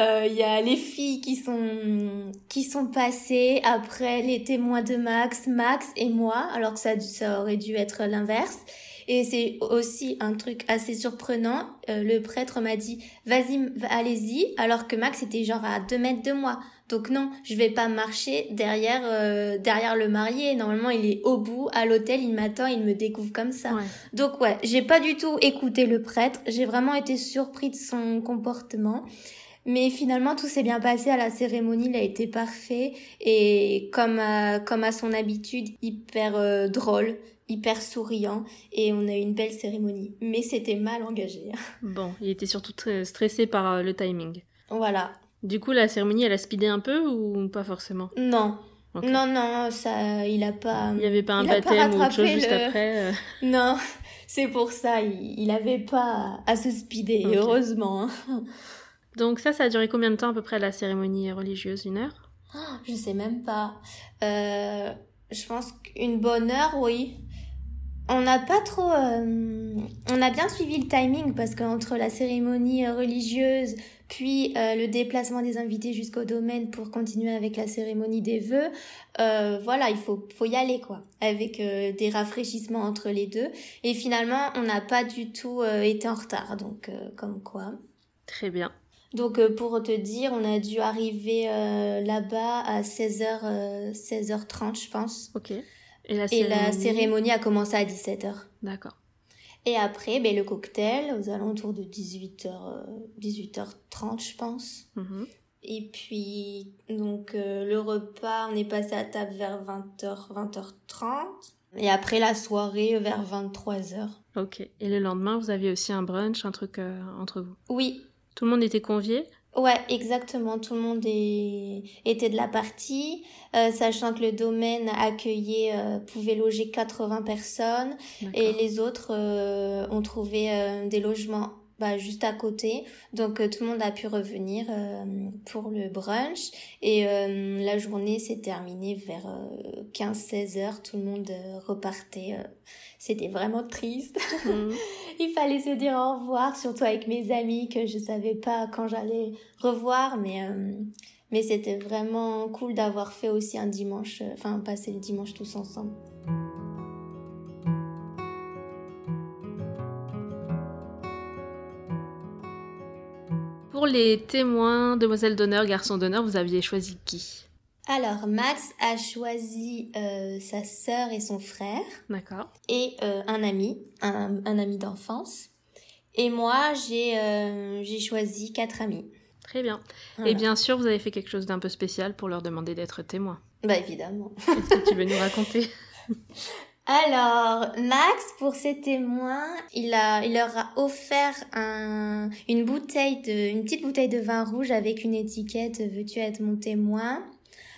Euh, il y a les filles qui sont qui sont passées après les témoins de Max, Max et moi, alors que ça, ça aurait dû être l'inverse. Et c'est aussi un truc assez surprenant. le prêtre m'a dit, vas-y, allez-y, alors que Max était genre à deux mètres de moi. Donc non, je vais pas marcher derrière euh, derrière le marié. Normalement, il est au bout à l'hôtel, il m'attend, il me découvre comme ça. Donc ouais, j'ai pas du tout écouté le prêtre. J'ai vraiment été surpris de son comportement. Mais finalement, tout s'est bien passé à la cérémonie, il a été parfait et comme à, comme à son habitude, hyper euh, drôle, hyper souriant et on a eu une belle cérémonie. Mais c'était mal engagé. Bon, il était surtout très stressé par euh, le timing. Voilà, du coup, la cérémonie, elle a speedé un peu ou pas forcément? Non. Non, non, ça, il a pas. Il n'y avait pas un baptême ou autre chose juste après. Euh. (laughs) Non, c'est pour ça, il, n'avait pas à se speeder, heureusement. Donc ça, ça a duré combien de temps à peu près la cérémonie religieuse? Une heure? Je oh, Je sais même pas. Euh, je pense qu'une bonne heure, oui. On n'a pas trop. Euh, on a bien suivi le timing parce qu'entre la cérémonie religieuse, puis euh, le déplacement des invités jusqu'au domaine pour continuer avec la cérémonie des vœux. Euh, voilà, il faut, faut y aller quoi, avec euh, des rafraîchissements entre les deux. Et finalement, on n'a pas du tout été en retard, donc comme quoi. Très bien. Donc pour te dire, on a dû arriver là-bas à 16h, 16h30 je pense. Ok. Et la, Et la cérémonie a commencé à 17h. D'accord. Et après, ben, le cocktail aux alentours de 18h, 18h30, je pense. Mhm. Et puis, donc, euh, le repas, on est passé à table vers 20h, 20h30. Et après la soirée, vers 23h. Ok. Et le lendemain, vous aviez aussi un brunch, un truc euh, entre vous? Oui. Tout le monde était convié? Ouais, exactement. Tout le monde est... était de la partie, euh, sachant que le domaine accueillait, euh, pouvait loger 80 personnes et les autres euh, ont trouvé euh, des logements bah, juste à côté. Donc euh, tout le monde a pu revenir pour le brunch et la journée s'est terminée vers 15-16 heures. Tout le monde repartait. C'était vraiment triste. Mhm. (laughs) Il fallait se dire au revoir, surtout avec mes amis que je savais pas quand j'allais revoir, mais euh, mais c'était vraiment cool d'avoir fait aussi un dimanche, euh, enfin passer le dimanche tous ensemble. Pour les témoins, demoiselles d'honneur, garçons d'honneur, vous aviez choisi qui? Alors, Max a choisi euh, sa sœur et son frère. D'accord. Et euh, un ami, un, ami d'enfance. Et moi, j'ai euh, j'ai choisi quatre amis. Très bien. Et bien sûr, vous avez fait quelque chose d'un peu spécial pour leur demander d'être témoins. Bah évidemment. Qu'est-ce que tu veux nous raconter? (laughs) Alors, Max, pour ses témoins, il, a, il leur a offert un, une bouteille de, une petite bouteille de vin rouge avec une étiquette Veux-tu être mon témoin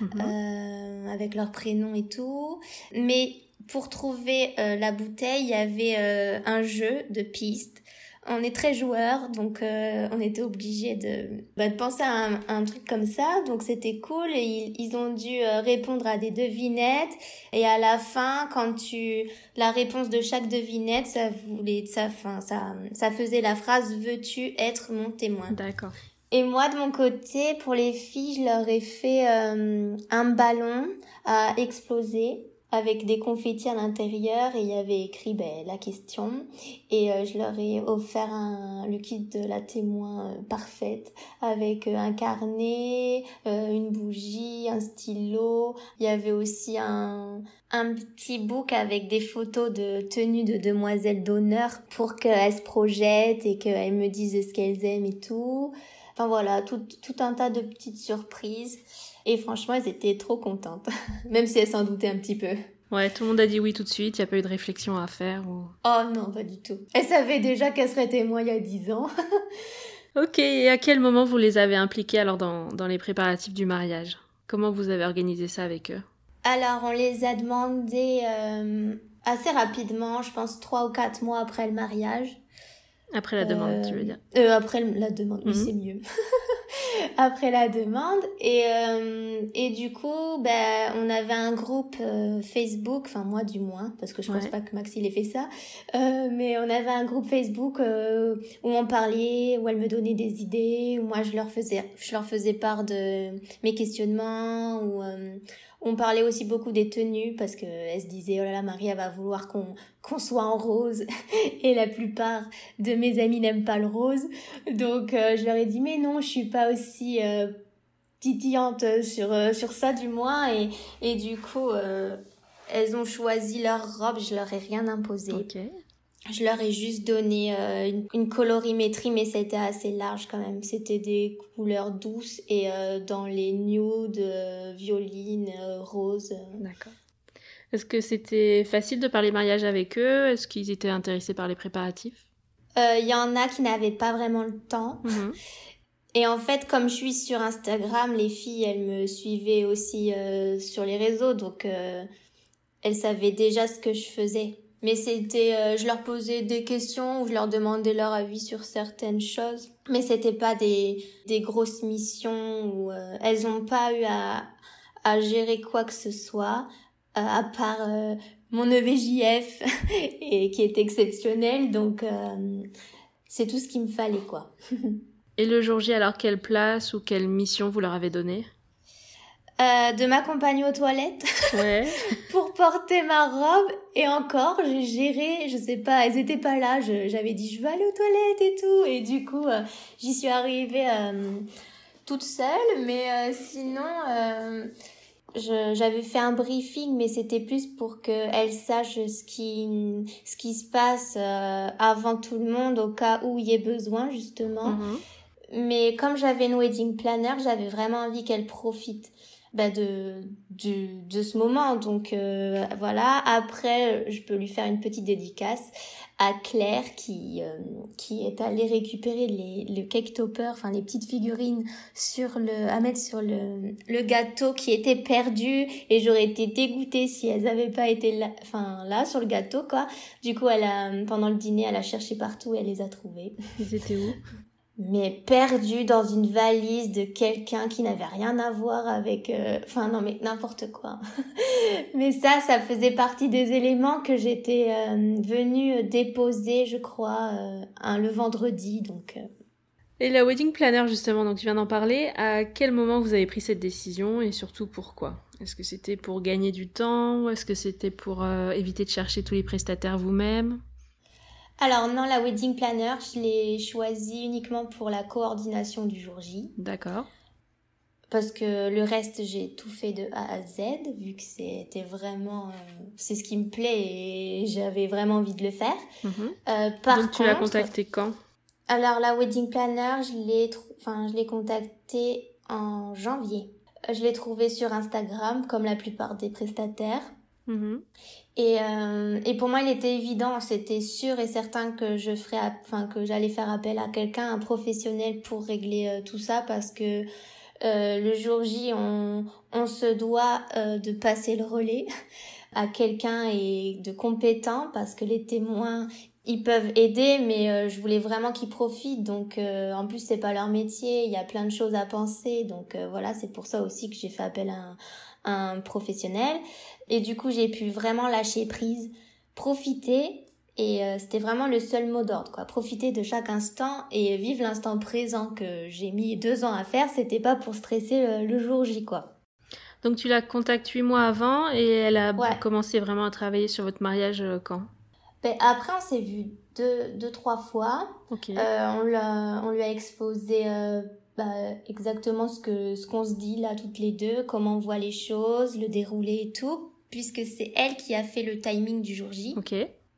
Mhm. Euh, avec leur prénom et tout. Mais pour trouver euh, la bouteille, il y avait euh, un jeu de pistes. On est très joueurs, donc on était obligé de, bah, de penser à un, truc comme ça. Donc c'était cool et ils, ils ont dû répondre à des devinettes. Et à la fin, quand tu la réponse de chaque devinette, ça voulait, ça, fin, ça, ça faisait la phrase "Veux-tu être mon témoin?" D'accord. Et moi, de mon côté, pour les filles, je leur ai fait euh, un ballon à exploser avec des confettis à l'intérieur et il y avait écrit ben, la question et euh, je leur ai offert un, le kit de la témoin euh, parfaite avec euh, un carnet, une bougie, un stylo. Il y avait aussi un, petit book avec des photos de tenues de demoiselles d'honneur pour qu'elles se projettent et qu'elles me disent ce qu'elles aiment et tout. Enfin voilà, tout un tas de petites surprises. Et franchement, elles étaient trop contentes, (laughs) même si elles s'en doutaient un petit peu. Ouais, tout le monde a dit oui tout de suite, il n'y a pas eu de réflexion à faire ou... Oh non, pas du tout. Elles savaient déjà qu'elles seraient témoins il y a dix ans. (laughs) ok, et à quel moment vous les avez impliquées alors dans, dans les préparatifs du mariage? Comment vous avez organisé ça avec eux? Alors, on les a demandé euh, assez rapidement, je pense trois ou quatre mois après le mariage. Après la demande, tu veux dire euh, Après la demande, oui, Mhm. c'est mieux. (laughs) après la demande. Et, euh, et du coup, ben, on avait un groupe euh, Facebook, enfin moi du moins, parce que je pense Ouais. pas que Max il ait fait ça, euh, mais on avait un groupe Facebook euh, où on parlait, où elle me donnait des idées, où moi je leur faisais, je leur faisais part de mes questionnements, euh, on parlait aussi beaucoup des tenues parce que elle se disait oh là là elle va vouloir qu'on qu'on soit en rose. (laughs) Et la plupart de mes amis n'aiment pas le rose. Donc euh, je leur ai dit mais non je suis pas aussi euh, titillante sur euh, sur ça du moins. Et et du coup euh, elles ont choisi leur robe. Je leur ai rien imposé. Ok. Je leur ai juste donné euh, une, une colorimétrie, mais c'était assez large quand même. C'était des couleurs douces et euh, dans les nudes, euh, violines, euh, roses. D'accord. Est-ce que c'était facile de parler mariage avec eux? Est-ce qu'ils étaient intéressés par les préparatifs? Il y en a qui n'avaient pas vraiment le temps. Mhm. Et en fait, comme je suis sur Instagram, les filles, elles me suivaient aussi sur les réseaux, donc elles savaient déjà ce que je faisais. Mais c'était, euh, je leur posais des questions ou je leur demandais leur avis sur certaines choses. Mais c'était pas des, des grosses missions où euh, elles n'ont pas eu à, à gérer quoi que ce soit, euh, à part mon EVJF (laughs) et qui est exceptionnel. Donc c'est tout ce qu'il me fallait quoi. (laughs) Et le jour J, alors quelle place ou quelle mission vous leur avez donnée? Euh, de m'accompagner aux toilettes Ouais. (laughs) pour porter ma robe et encore j'ai géré je sais pas elles étaient pas là je- j'avais dit je vais aller aux toilettes et tout. Et du coup euh, j'y suis arrivée euh, toute seule. Mais euh, sinon j'avais fait un briefing mais c'était plus pour qu'elles sachent ce qui ce qui se passe avant tout le monde au cas où il y ait besoin justement. Mhm. mais comme j'avais une wedding planner, j'avais vraiment envie qu'elle profite bah, de, du, de ce moment. Donc euh, voilà, après, je peux lui faire une petite dédicace à Claire qui, euh, qui est allée récupérer les, le cake topper, enfin les petites figurines sur le, à mettre sur le, le gâteau qui était perdu et j'aurais été dégoûtée si elles avaient pas été là, enfin là sur le gâteau quoi. Du coup, elle a, pendant le dîner, elle a cherché partout et elle les a trouvés Ils étaient où? (laughs) mais perdu dans une valise de quelqu'un qui n'avait rien à voir avec euh, enfin non mais n'importe quoi. (laughs) Mais ça ça faisait partie des éléments que j'étais euh, venue déposer je crois euh, le vendredi donc euh. Et la wedding planner, justement, donc tu viens d'en parler, à quel moment vous avez pris cette décision et surtout pourquoi? Est-ce que c'était pour gagner du temps ou est-ce que c'était pour euh, éviter de chercher tous les prestataires vous-même? Alors non la wedding planner je l'ai choisie uniquement pour la coordination du jour J D'accord. parce que le reste j'ai tout fait de A à Z vu que c'était vraiment euh, c'est ce qui me plaît et j'avais vraiment envie de le faire Mhm. Euh, par Donc tu l'as contre- contacté quand? Alors la wedding planner, je l'ai enfin je l'ai contactée en janvier. Euh, Je l'ai trouvée sur Instagram comme la plupart des prestataires. Mhm. Et, euh, et pour moi, il était évident, c'était sûr et certain que je ferais, enfin que j'allais faire appel à quelqu'un, un professionnel pour régler euh, tout ça parce que euh, le jour J, on, on se doit euh, de passer le relais (laughs) à quelqu'un et de compétent parce que les témoins ils peuvent aider mais euh, je voulais vraiment qu'ils profitent. Donc en plus c'est pas leur métier il y a plein de choses à penser. Donc voilà c'est pour ça aussi que j'ai fait appel à un, un professionnel. Et du coup j'ai pu vraiment lâcher prise profiter. Et euh, c'était vraiment le seul mot d'ordre quoi. Profiter de chaque instant et vivre l'instant présent que j'ai mis deux ans à faire. C'était pas pour stresser euh, le jour J quoi. Donc tu la contactes huit mois avant et elle a Ouais. commencé vraiment à travailler sur votre mariage euh, quand? Ben, après, on s'est vu deux, deux, trois fois. Euh, on, l'a- on lui a exposé euh, bah, exactement ce que ce qu'on se dit là toutes les deux, comment on voit les choses, le déroulé et tout, puisque c'est elle qui a fait le timing du jour J. Ok.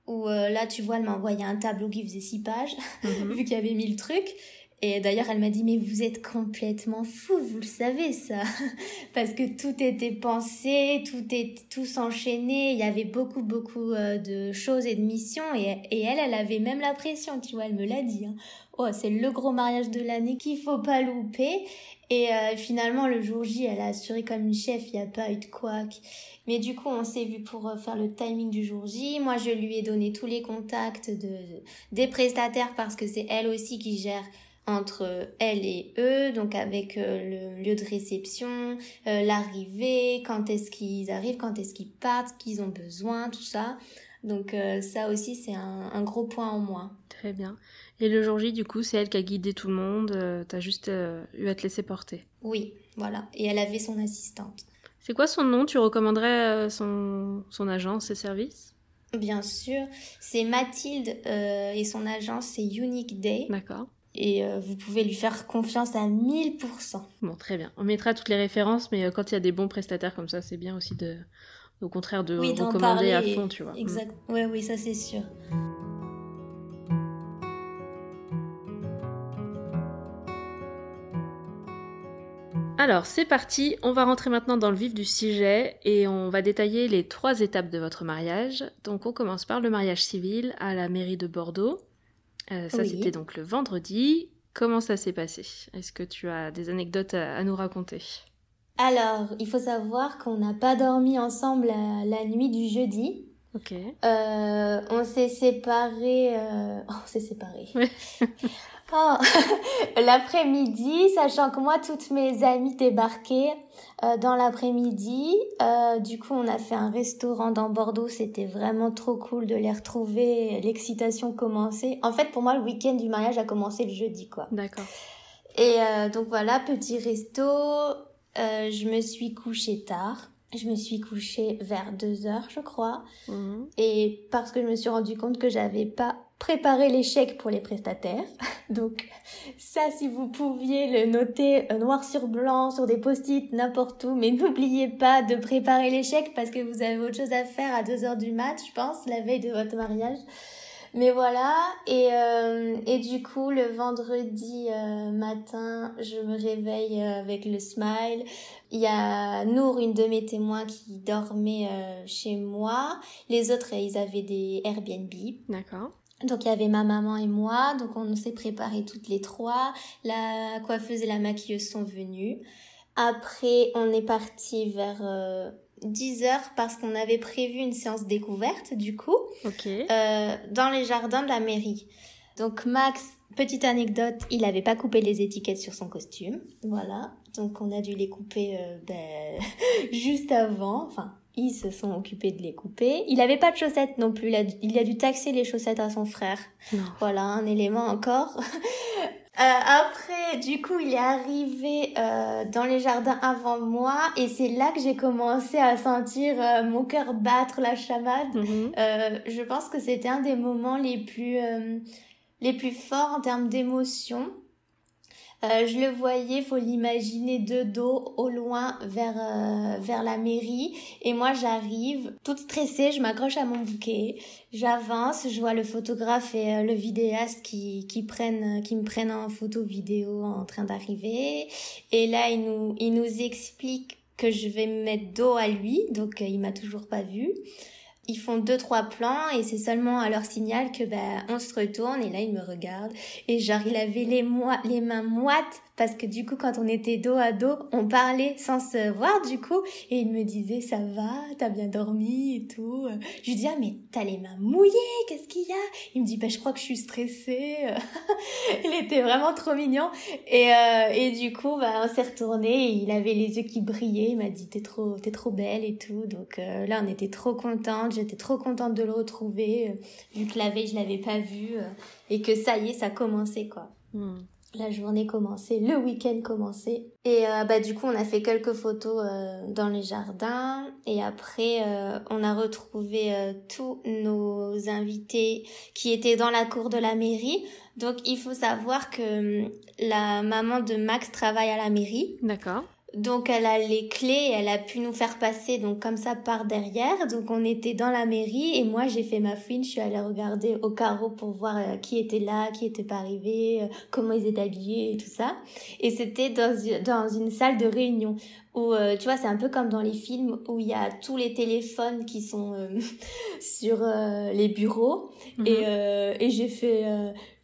Où euh, là, tu vois, elle m'a envoyé un tableau qui faisait six pages, Mhm. (laughs) vu qu'il y avait mille trucs. Et d'ailleurs, elle m'a dit, mais vous êtes complètement fou, vous le savez ça, (laughs) parce que tout était pensé, tout est tout s'enchaînait, il y avait beaucoup beaucoup euh, de choses et de missions, et, et elle, elle avait même la pression, tu vois, elle me l'a dit. hein. Oh, c'est le gros mariage de l'année qu'il faut pas louper. Et euh, finalement, le jour J, elle a assuré comme une chef, il n'y a pas eu de couac. Mais du coup, on s'est vu pour euh, faire le timing du jour J. Moi, je lui ai donné tous les contacts de, des prestataires parce que c'est elle aussi qui gère entre elle et eux, donc avec euh, le lieu de réception, euh, l'arrivée, quand est-ce qu'ils arrivent, quand est-ce qu'ils partent, ce qu'ils ont besoin, tout ça. Donc euh, ça aussi, c'est un, un gros point en moins. Très bien. Et le jour J, du coup, c'est elle qui a guidé tout le monde. euh, T'as juste euh, eu à te laisser porter. Oui, voilà. Et elle avait son assistante. C'est quoi son nom? Tu recommanderais euh, son, son agence, ses services? Bien sûr, c'est Mathilde euh, et son agence, c'est Unique Day. D'accord. Et euh, vous pouvez lui faire confiance à 1000%. Bon, très bien. On mettra toutes les références, mais euh, quand il y a des bons prestataires comme ça, c'est bien aussi de, au contraire, de Oui, recommander à fond, tu vois. Mm. Exact. Ouais, oui, ça c'est sûr. Alors, c'est parti. On va rentrer maintenant dans le vif du sujet et on va détailler les trois étapes de votre mariage. Donc, on commence par le mariage civil à la mairie de Bordeaux. Euh, ça, Oui. c'était donc le vendredi. Comment ça s'est passé? Est-ce que tu as des anecdotes à, à nous raconter? Alors, il faut savoir qu'on n'a pas dormi ensemble la, la nuit du jeudi. Ok. Euh, on s'est séparés. euh, Oh, (laughs) on s'est séparés. Ouais. (laughs) Oh, (laughs) l'après-midi, sachant que moi, toutes mes amies débarquaient euh, dans l'après-midi. Euh, du coup, on a fait un restaurant dans Bordeaux. C'était vraiment trop cool de les retrouver. L'excitation commençait. En fait, pour moi, le week-end du mariage a commencé le jeudi, quoi. D'accord. Et euh, donc voilà, petit resto. Euh, je me suis couchée tard. Je me suis couchée vers 2 heures, je crois. Mhm. Et parce que je me suis rendu compte que j'avais pas préparé les chèques pour les prestataires. (laughs) Donc ça, si vous pouviez le noter euh, noir sur blanc, sur des post-it, n'importe où, mais (laughs) n'oubliez pas de préparer chèques parce que vous avez autre chose à faire à 2 heures du mat, je pense, la veille de votre mariage. Mais voilà, et, euh, et du coup, le vendredi euh, matin, je me réveille euh, avec le smile. Il y a Nour, une de mes témoins, qui dormait chez moi. Les autres, ils avaient des Airbnb. D'accord. Donc il y avait ma maman et moi, donc on s'est préparés toutes les trois. La coiffeuse et la maquilleuse sont venues. Après, on est parti vers euh, 10 heures parce qu'on avait prévu une séance découverte du coup euh, dans les jardins de la mairie. Donc Max, petite anecdote, il avait pas coupé les étiquettes sur son costume, voilà. Donc on a dû les couper euh, ben, (laughs) juste avant. Enfin, ils se sont occupés de les couper. Il avait pas de chaussettes non plus. Il a, il a dû taxer les chaussettes à son frère. Non. Voilà, un élément encore. (laughs) Euh, après, du coup, il est arrivé euh, dans les jardins avant moi et c'est là que j'ai commencé à sentir euh, mon cœur battre la chamade. Mhm. Euh, je pense que c'était un des moments les plus euh, les plus forts en termes d'émotion. Euh, je le voyais, faut l'imaginer de dos au loin vers euh, vers la mairie. Et moi j'arrive toute stressée, je m'accroche à mon bouquet, j'avance, je vois le photographe et euh, le vidéaste qui qui prennent qui me prennent en photo vidéo en train d'arriver. Et là il nous il nous explique que je vais me mettre dos à lui. Donc euh, il m'a toujours pas vu ils font deux trois plans et c'est seulement à leur signal que ben on se retourne et là il me regarde et genre il avait les les mains moites parce que du coup quand on était dos à dos on parlait sans se voir du coup et il me disait ça va t'as bien dormi et tout. Je lui dis ah mais t'as les mains mouillées qu'est-ce qu'il y a? Il me dit ben je crois que je suis stressée. (laughs) Il était vraiment trop mignon et euh, et du coup bah on s'est retourné et il avait les yeux qui brillaient il m'a dit t'es trop t'es trop belle et tout. Donc euh, là on était trop contente j'étais trop contente de le retrouver euh, vu que la veille je l'avais pas vu euh, et que ça y est ça commençait quoi Mhm. la journée commençait, le week-end commençait. Et euh, bah du coup, on a fait quelques photos euh, dans les jardins. Et après, euh, on a retrouvé tous nos invités qui étaient dans la cour de la mairie. Donc, il faut savoir que hum, la maman de Max travaille à la mairie. D'accord. Donc elle a les clés, elle a pu nous faire passer donc comme ça par derrière. Donc on était dans la mairie et moi j'ai fait ma fouine, je suis allée regarder au carreau pour voir euh, qui était là, qui était pas arrivé, euh, comment ils étaient habillés et tout ça. Et c'était dans, dans une salle de réunion où euh, tu vois c'est un peu comme dans les films où il y a tous les téléphones qui sont (laughs) sur les bureaux et, mhm. et j'ai fait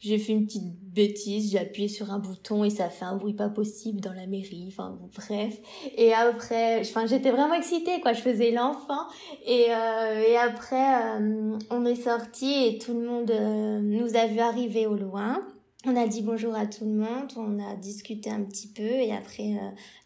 j'ai fait une petite bêtise, j'ai appuyé sur un bouton et ça fait un bruit pas possible dans la mairie, enfin bref. Et après, enfin j'étais vraiment excitée quoi, je faisais l'enfant et euh, et après euh, on est sorti et tout le monde euh, nous a vu arriver au loin. On a dit bonjour à tout le monde, on a discuté un petit peu et après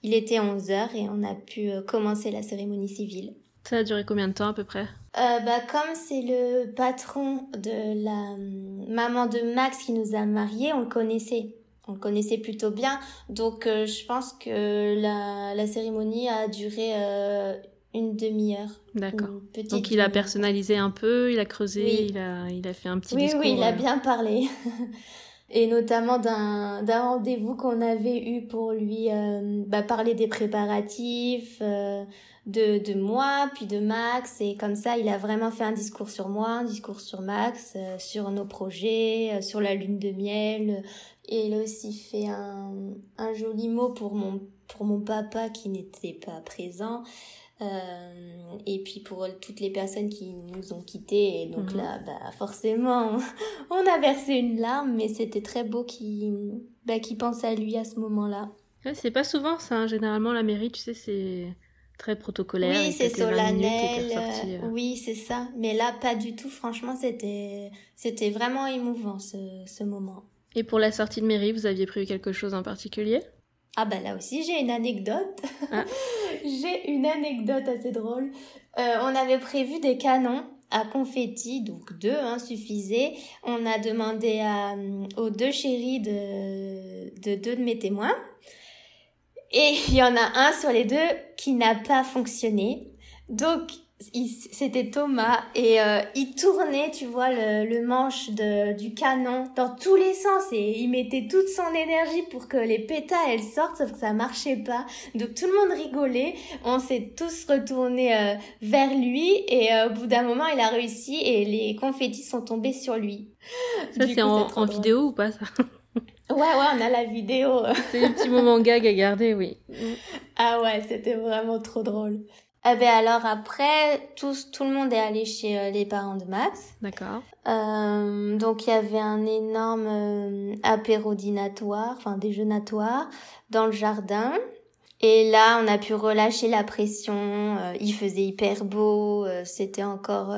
il était 11 heures et on a pu commencer la cérémonie civile. Ça a duré combien de temps à peu près? Euh, bah, Comme c'est le patron de la hum, maman de Max qui nous a mariés, on le connaissait. On le connaissait plutôt bien. Donc euh, je pense que la, la cérémonie a duré euh, une demi-heure. D'accord. Donc il a personnalisé un peu, il a creusé, il, a, il a fait un petit discours. Oui, oui, il a bien parlé. (laughs) et notamment d'un d'un rendez-vous qu'on avait eu pour lui bah, parler des préparatifs, de, de moi, puis de Max, et comme ça, il a vraiment fait un discours sur moi, un discours sur Max, euh, sur nos projets, euh, sur la lune de miel, et il a aussi fait un, un joli mot pour mon, pour mon papa qui n'était pas présent. Euh, et puis pour toutes les personnes qui nous ont quittés et donc mhm. là bah forcément (laughs) on a versé une larme mais c'était très beau qu'il bah, qui pense à lui à ce moment-là c'est pas souvent ça hein. généralement la mairie tu sais c'est très protocolaire. Oui, c'est solennel. Euh. Oui, c'est ça. Mais là, pas du tout. Franchement, c'était, c'était vraiment émouvant ce, ce moment. Et pour la sortie de mairie, vous aviez prévu quelque chose en particulier? Ah bah là aussi, j'ai une anecdote. Ah. (laughs) j'ai une anecdote assez drôle. Euh, on avait prévu des canons à confetti, donc deux hein, suffisaient. On a demandé à, aux deux chéris de, de deux de mes témoins et il y en a un sur les deux qui n'a pas fonctionné. Donc, c'était Thomas et euh, il tournait, tu vois, le, le manche de, du canon dans tous les sens et il mettait toute son énergie pour que les pétas elles sortent, sauf que ça marchait pas. Donc tout le monde rigolait, on s'est tous retournés euh, vers lui et euh, au bout d'un moment il a réussi et les confettis sont tombés sur lui. Ça c'est en, en vidéo ou pas ça? Ouais, ouais, on a la vidéo. (laughs) C'est un petit moment gag à garder, oui. Ah ouais, c'était vraiment trop drôle. Eh ben alors après, tout, tout le monde est allé chez euh, les parents de Max. D'accord. Euh, donc il y avait un énorme euh, apéro dînatoire, enfin déjeunatoire, dans le jardin. Et là, on a pu relâcher la pression. Euh, il faisait hyper beau. C'était encore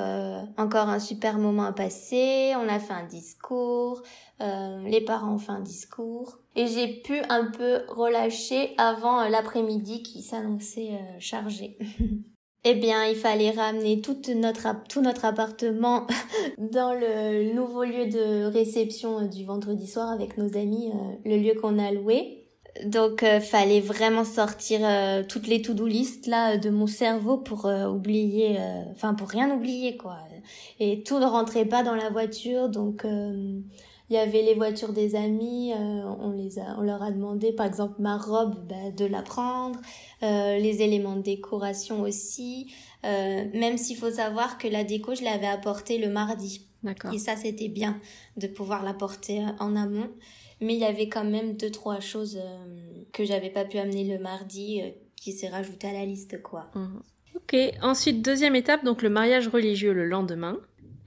encore un super moment à passer. On a fait un discours. Euh, les parents ont fait un discours et j'ai pu un peu relâcher avant euh, l'après-midi qui s'annonçait euh, chargé. (laughs) eh bien, il fallait ramener tout notre, tout notre appartement (laughs) dans le nouveau lieu de réception du vendredi soir avec nos amis, le lieu qu'on a loué. Donc, fallait vraiment sortir toutes les to-do list là de mon cerveau pour oublier, enfin pour rien oublier quoi. Et tout ne rentrait pas dans la voiture, donc il y avait les voitures des amis, euh, on les a, on leur a demandé par exemple ma robe bah, de la prendre, euh, les éléments de décoration aussi. Euh, même s'il faut savoir que la déco je l'avais apportée le mardi. D'accord. Et ça c'était bien de pouvoir l'apporter en amont. Mais il y avait quand même deux trois choses que j'avais pas pu amener le mardi qui s'est rajouté à la liste quoi. Mmh. Ok, ensuite deuxième étape, donc le mariage religieux le lendemain.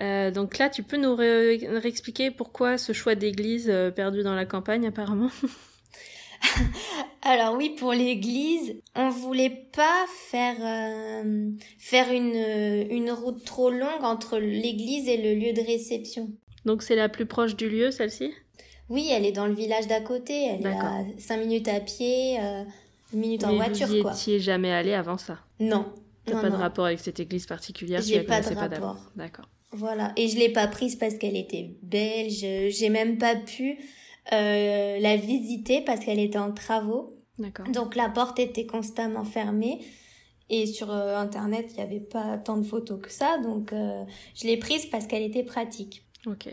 Euh, donc là, tu peux nous réexpliquer pourquoi ce choix d'église euh, perdu dans la campagne apparemment? (laughs) Alors oui, pour l'église, on voulait pas faire euh, faire une une route trop longue entre l'église et le lieu de réception. Donc c'est la plus proche du lieu, celle-ci? Oui, elle est dans le village d'à côté. Elle est à 5 minutes à pied, euh, une minute en voiture. Vous n'y étiez jamais allé avant ça? Non. T'as pas de rapport avec cette église particulière J'ai pas de rapport. D'accord. Voilà. Et je l'ai pas prise parce qu'elle était belge. J'ai même pas pu euh, la visiter parce qu'elle était en travaux. D'accord. Donc la porte était constamment fermée. Et sur euh, Internet, il n'y avait pas tant de photos que ça. Donc euh, je l'ai prise parce qu'elle était pratique.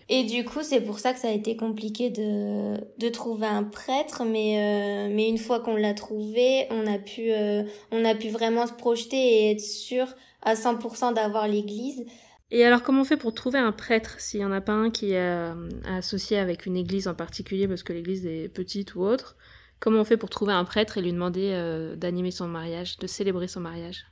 Et du coup, c'est pour ça que ça a été compliqué de, de trouver un prêtre, mais, euh, mais une fois qu'on l'a trouvé, on a pu, euh, on a pu vraiment se projeter et être sûr à 100% d'avoir l'église. Et alors, comment on fait pour trouver un prêtre s'il n'y en a pas un qui est euh, associé avec une église en particulier parce que l'église est petite ou autre? Comment on fait pour trouver un prêtre et lui demander euh, d'animer son mariage, de célébrer son mariage?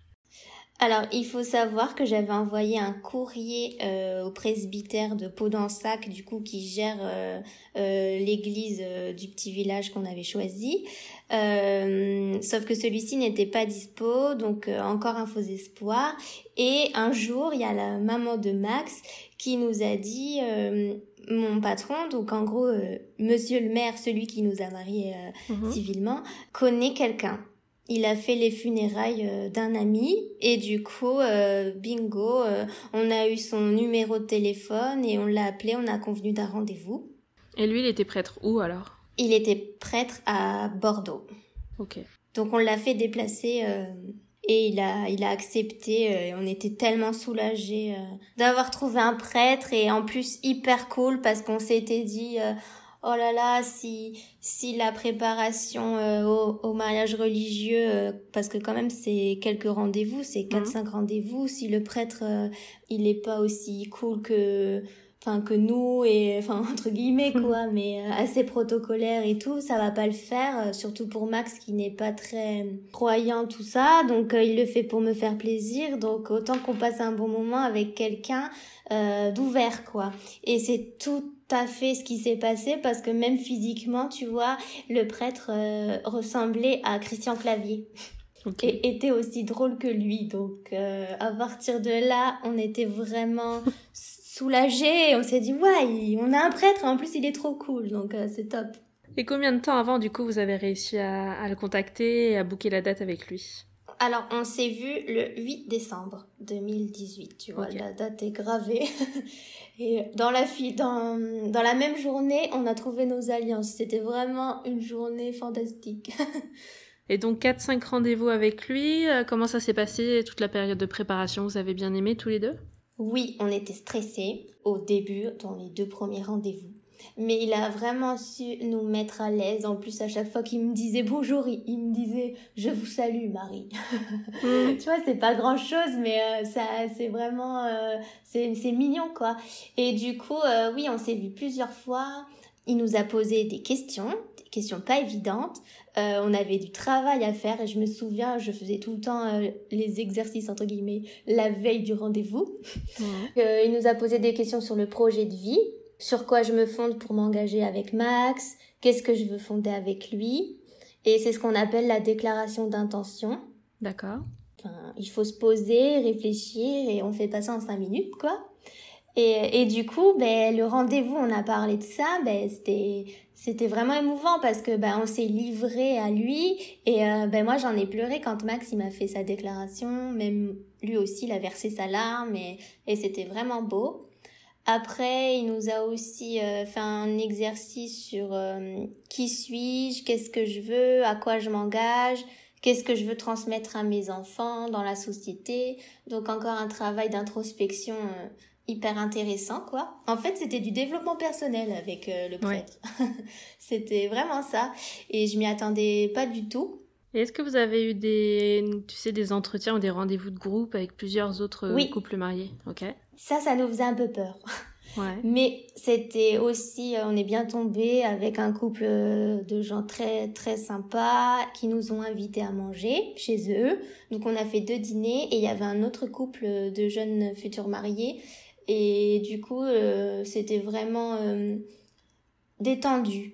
Alors, il faut savoir que j'avais envoyé un courrier euh, au presbytère de Podensac, du coup, qui gère euh, euh, l'église euh, du petit village qu'on avait choisi. Euh, sauf que celui-ci n'était pas dispo, donc encore un faux espoir. Et un jour, il y a la maman de Max qui nous a dit, euh, mon patron, donc en gros, monsieur le maire, celui qui nous a mariés euh, Mhm. civilement, connaît quelqu'un. Il a fait les funérailles euh, d'un ami et du coup, euh, bingo, euh, on a eu son numéro de téléphone et on l'a appelé, on a convenu d'un rendez-vous. Et lui, il était prêtre où alors? Il était prêtre à Bordeaux. Ok. Donc on l'a fait déplacer euh, et il a, il a accepté. et on était tellement soulagés d'avoir trouvé un prêtre et en plus hyper cool parce qu'on s'était dit oh là là si si la préparation euh, au, au mariage religieux euh, parce que quand même c'est quelques rendez-vous c'est quatre Mhm. cinq rendez-vous si le prêtre euh, il est pas aussi cool que enfin que nous et (laughs) enfin entre guillemets quoi mais euh, assez protocolaire et tout ça va pas le faire euh, surtout pour Max qui n'est pas très croyant tout ça. Donc euh, il le fait pour me faire plaisir. Donc autant qu'on passe un bon moment avec quelqu'un euh, d'ouvert quoi. Et c'est tout à fait ce qui s'est passé parce que même physiquement tu vois le prêtre euh, ressemblait à Christian Clavier et était aussi drôle que lui. Donc euh, à partir de là, on était vraiment (laughs) soulagés. On s'est dit ouais, il- on a un prêtre en plus il est trop cool. Donc euh, c'est top. Et combien de temps avant, du coup, vous avez réussi à, à le contacter et à booker la date avec lui? Alors on s'est vu le 8 décembre 2018. Tu vois, la date est gravée. (laughs) Et dans la dans, dans la même journée, on a trouvé nos alliances. C'était vraiment une journée fantastique. (laughs) Et donc 4-5 rendez-vous avec lui, euh, comment ça s'est passé toute la période de préparation Vous avez bien aimé tous les deux? Oui, on était stressés au début, dans les deux premiers rendez-vous. Mais il a vraiment su nous mettre à l'aise. En plus, à chaque fois qu'il me disait bonjour, il, il me disait je vous salue, Marie. (laughs) tu vois, c'est pas grand chose, mais euh, ça, c'est vraiment, euh, c'est, mignon, quoi. Et du coup, euh, oui, on s'est vu plusieurs fois. Il nous a posé des questions, des questions pas évidentes. Euh, on avait du travail à faire et je me souviens, je faisais tout le temps euh, les exercices entre guillemets la veille du rendez-vous. Euh, il nous a posé des questions sur le projet de vie, sur quoi je me fonde pour m'engager avec Max, qu'est-ce que je veux fonder avec lui. Et c'est ce qu'on appelle la déclaration d'intention. D'accord. Enfin, il faut se poser, réfléchir et on fait pas ça en cinq minutes, quoi. Et, et du coup, ben, le rendez-vous, on a parlé de ça, ben, c'était, c'était vraiment émouvant parce que, ben, on s'est livré à lui et, euh, ben, moi, j'en ai pleuré quand Max, il m'a fait sa déclaration, même lui aussi, il a versé sa larme et, et c'était vraiment beau. Après, il nous a aussi euh, fait un exercice sur euh, qui suis-je, qu'est-ce que je veux, à quoi je m'engage, qu'est-ce que je veux transmettre à mes enfants dans la société. Donc encore un travail d'introspection euh, hyper intéressant, quoi. En fait, c'était du développement personnel avec le prêtre. (laughs) c'était vraiment ça. Et je m'y attendais pas du tout. Est-ce que vous avez eu des, tu sais, des entretiens ou des rendez-vous de groupe avec plusieurs autres Oui. couples mariés? Ok. Ça, ça nous faisait un peu peur. Ouais. (laughs) Mais c'était aussi, euh, on est bien tombé avec un couple euh, de gens très très sympas qui nous ont invités à manger chez eux. Donc on a fait deux dîners et il y avait un autre couple de jeunes futurs mariés et du coup euh, c'était vraiment euh, détendu.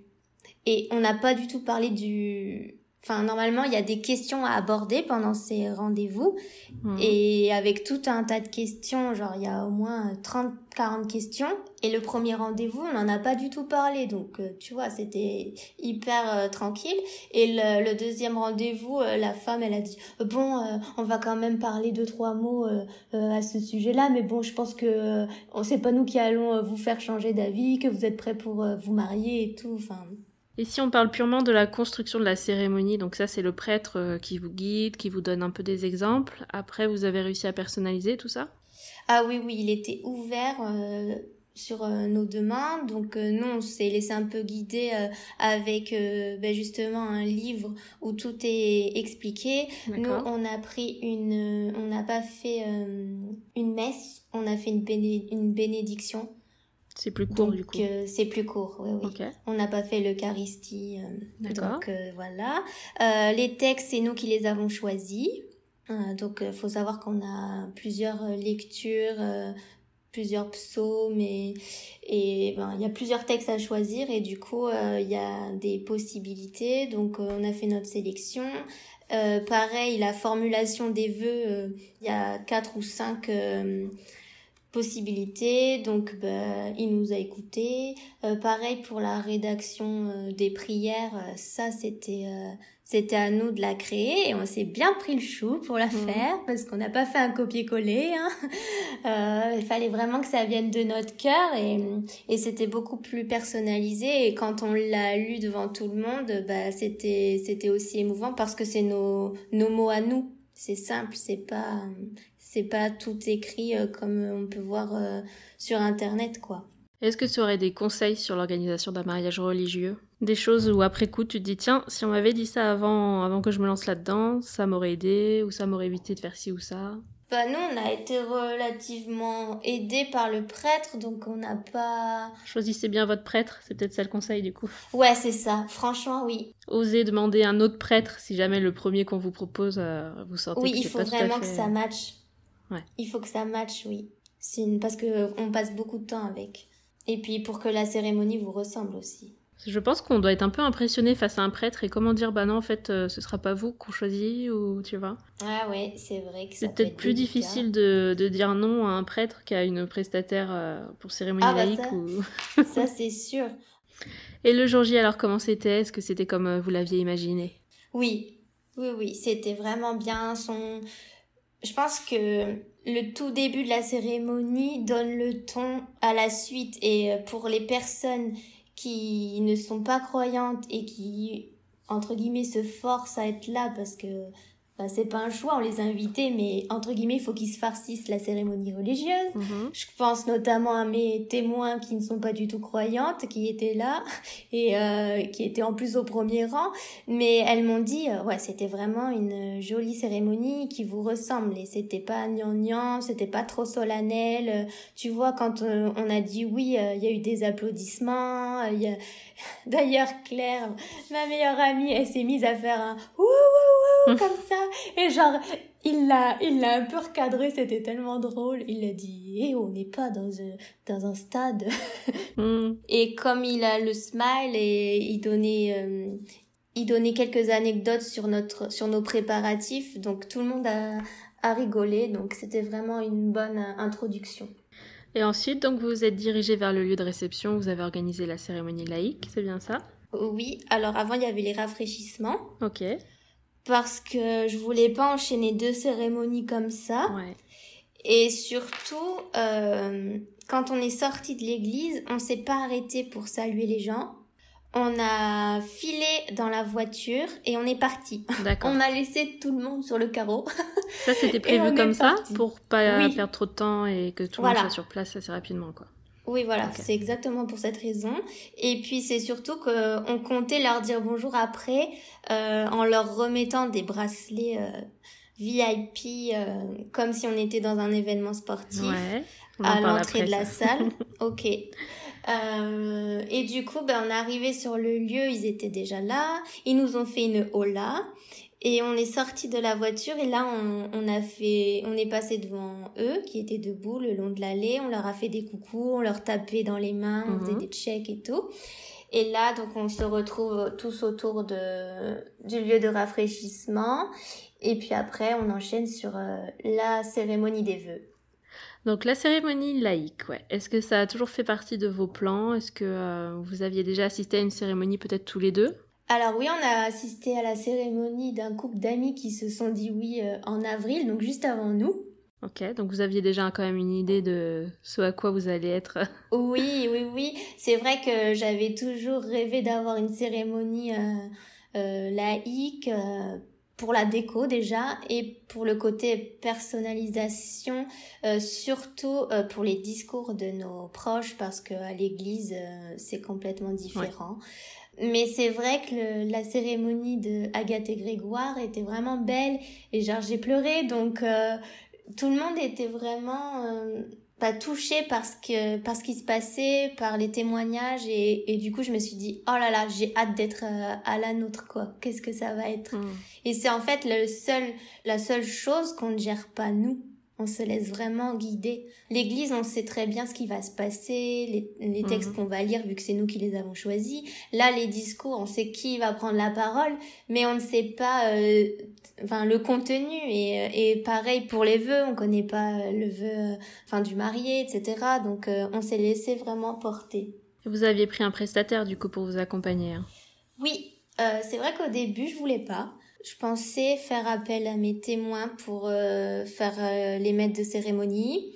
Et on n'a pas du tout parlé du Enfin, normalement, il y a des questions à aborder pendant ces rendez-vous. Mhm. Et avec tout un tas de questions, genre, il y a au moins 30, 40 questions. Et le premier rendez-vous, on n'en a pas du tout parlé. Donc, euh, tu vois, c'était hyper euh, tranquille. Et le, le deuxième rendez-vous, euh, la femme, elle a dit, bon, euh, on va quand même parler deux, trois mots à ce sujet-là. Mais bon, je pense que on sait pas nous qui allons vous faire changer d'avis, que vous êtes prêts pour vous marier et tout. Enfin, Et si on parle purement de la construction de la cérémonie, donc ça c'est le prêtre euh, qui vous guide, qui vous donne un peu des exemples. Après, vous avez réussi à personnaliser tout ça? Ah oui, oui, il était ouvert euh, sur euh, nos demandes. Donc euh, nous, on s'est laissé un peu guider euh, avec ben, justement un livre où tout est expliqué. Nous, on a pris une... On n'a pas fait une messe, on a fait une, béné- une bénédiction. C'est plus court Donc du coup. euh, c'est plus court, oui. On n'a pas fait l'Eucharistie. euh, donc euh, voilà. Les textes, c'est nous qui les avons choisis. Donc il faut savoir qu'on a plusieurs lectures, plusieurs psaumes et ben il y a plusieurs textes à choisir et du coup il y a des possibilités. Donc on a fait notre sélection. Pareil, la formulation des vœux, il y a quatre ou cinq possibilités. Donc, ben, il nous a écoutés. Euh, pareil pour la rédaction euh, des prières, euh, ça c'était euh, c'était à nous de la créer et on s'est bien pris le chou pour la Mhm. faire parce qu'on n'a pas fait un copier-coller. Hein. (laughs) Euh, il fallait vraiment que ça vienne de notre cœur et, et c'était beaucoup plus personnalisé et quand on l'a lu devant tout le monde, bah c'était c'était aussi émouvant parce que c'est nos nos mots à nous. C'est simple, c'est pas c'est pas tout écrit euh, comme on peut voir euh, sur internet quoi. Est-ce que tu aurais des conseils sur l'organisation d'un mariage religieux? Des choses où après coup tu te dis tiens, si on m'avait dit ça avant, avant que je me lance là-dedans, ça m'aurait aidé ou ça m'aurait évité de faire ci ou ça? Bah nous on a été relativement aidés par le prêtre donc on n'a pas Choisissez bien votre prêtre, c'est peut-être ça le conseil du coup. Ouais, c'est ça. Franchement, oui. Osez demander un autre prêtre si jamais le premier qu'on vous propose, euh, vous sentez Oui, il faut vraiment que ça matche. Ouais. Il faut que ça matche, oui. Parce que on passe beaucoup de temps avec. Et puis pour que la cérémonie vous ressemble aussi. Je pense qu'on doit être un peu impressionné face à un prêtre et comment dire bah non en fait euh, ce sera pas vous qu'on choisit ou tu vois. Ah ouais, c'est vrai que C'est peut peut-être être plus délicat. difficile de, de dire non à un prêtre qu'à une prestataire euh, pour cérémonie Ah bah laïque ça. ou... (laughs) Ça c'est sûr. Et le jour J alors comment c'était? Est-ce que c'était comme euh, vous l'aviez imaginé? Oui, oui, oui, c'était vraiment bien. Son, je pense que le tout début de la cérémonie donne le ton à la suite. Et euh, pour les personnes qui ne sont pas croyantes et qui, entre guillemets, se forcent à être là parce que bah, c'est pas un choix, on les a invités, mais entre guillemets, il faut qu'ils se farcissent la cérémonie religieuse. Je pense notamment à mes témoins qui ne sont pas du tout croyantes, qui étaient là (laughs) et euh, qui étaient en plus au premier rang. Mais elles m'ont dit, euh, ouais, c'était vraiment une jolie cérémonie qui vous ressemble et c'était pas gnangnan, c'était pas trop solennel. Euh, Tu vois, quand euh, on a dit oui, euh, il y a eu des applaudissements. euh, il y a... (laughs) D'ailleurs, Claire, ma meilleure amie, elle s'est mise à faire un ouh ouh ouh (laughs) comme ça et genre il l'a, il l'a un peu recadré, c'était tellement drôle. Il a dit, eh, on n'est pas dans un, dans un stade. (laughs) Hmm. Et comme il a le smile et il donnait, euh, il donnait quelques anecdotes sur notre, sur nos préparatifs, donc tout le monde a, a rigolé, donc c'était vraiment une bonne euh, introduction. Et ensuite donc vous vous êtes dirigé vers le lieu de réception, vous avez organisé la cérémonie laïque, c'est bien ça? Oui, alors avant il y avait les rafraîchissements, Ok. parce que je voulais pas enchaîner deux cérémonies comme ça. Ouais. Et surtout, euh, quand on est sorti de l'église, on s'est pas arrêté pour saluer les gens. On a filé dans la voiture et on est parti. D'accord. On a laissé tout le monde sur le carreau. Ça c'était (laughs) prévu comme ça parti. pour pas Oui. perdre trop de temps et que tout le Voilà. monde soit sur place assez rapidement quoi. Oui, voilà, c'est exactement pour cette raison. Et puis c'est surtout que on comptait leur dire bonjour après euh, en leur remettant des bracelets euh, VIP euh, comme si on était dans un événement sportif. Ouais. À l'entrée de la salle. (laughs) ok. Euh, et du coup, ben, on est arrivé sur le lieu, ils étaient déjà là. Ils nous ont fait une hola. Et on est sorti de la voiture et là, on, on a fait, on est passé devant eux qui étaient debout le long de l'allée. On leur a fait des coucous, on leur tapait dans les mains, on Mhm. faisait des checks et tout. Et là, donc, on se retrouve tous autour de, du lieu de rafraîchissement. Et puis après, on enchaîne sur euh, la cérémonie des vœux. Donc la cérémonie laïque, ouais. Est-ce que ça a toujours fait partie de vos plans? Est-ce que euh, vous aviez déjà assisté à une cérémonie peut-être tous les deux? Alors oui, on a assisté à la cérémonie d'un couple d'amis qui se sont dit oui euh, en avril, donc juste avant nous. Ok, donc vous aviez déjà quand même une idée de ce à quoi vous allez être. (laughs) Oui, oui, oui. C'est vrai que j'avais toujours rêvé d'avoir une cérémonie euh, euh, laïque pour la déco déjà et pour le côté personnalisation, surtout pour les discours de nos proches parce qu'à l'église c'est complètement différent. Mais c'est vrai que la cérémonie de Agathe et Grégoire était vraiment belle et genre j'ai pleuré donc tout le monde était vraiment pas touché parce que parce ce qui se passait, par les témoignages et, et du coup je me suis dit oh là là j'ai hâte d'être euh, à la nôtre quoi. Qu'est-ce que ça va être? Mm. Et c'est en fait le seul la seule chose qu'on ne gère pas nous on se laisse vraiment guider. L'église, on sait très bien ce qui va se passer, les, textes mhm. qu'on va lire vu que c'est nous qui les avons choisis. Là, les discours, on sait qui va prendre la parole, mais on ne sait pas euh, enfin le contenu et, et pareil pour les vœux, on connaît pas le vœu enfin du marié, etc. Donc euh, on s'est laissé vraiment porter. Vous aviez pris un prestataire du coup pour vous accompagner. Hein? Oui, euh, c'est vrai qu'au début je voulais pas je pensais faire appel à mes témoins pour euh, faire euh, les maîtres de cérémonie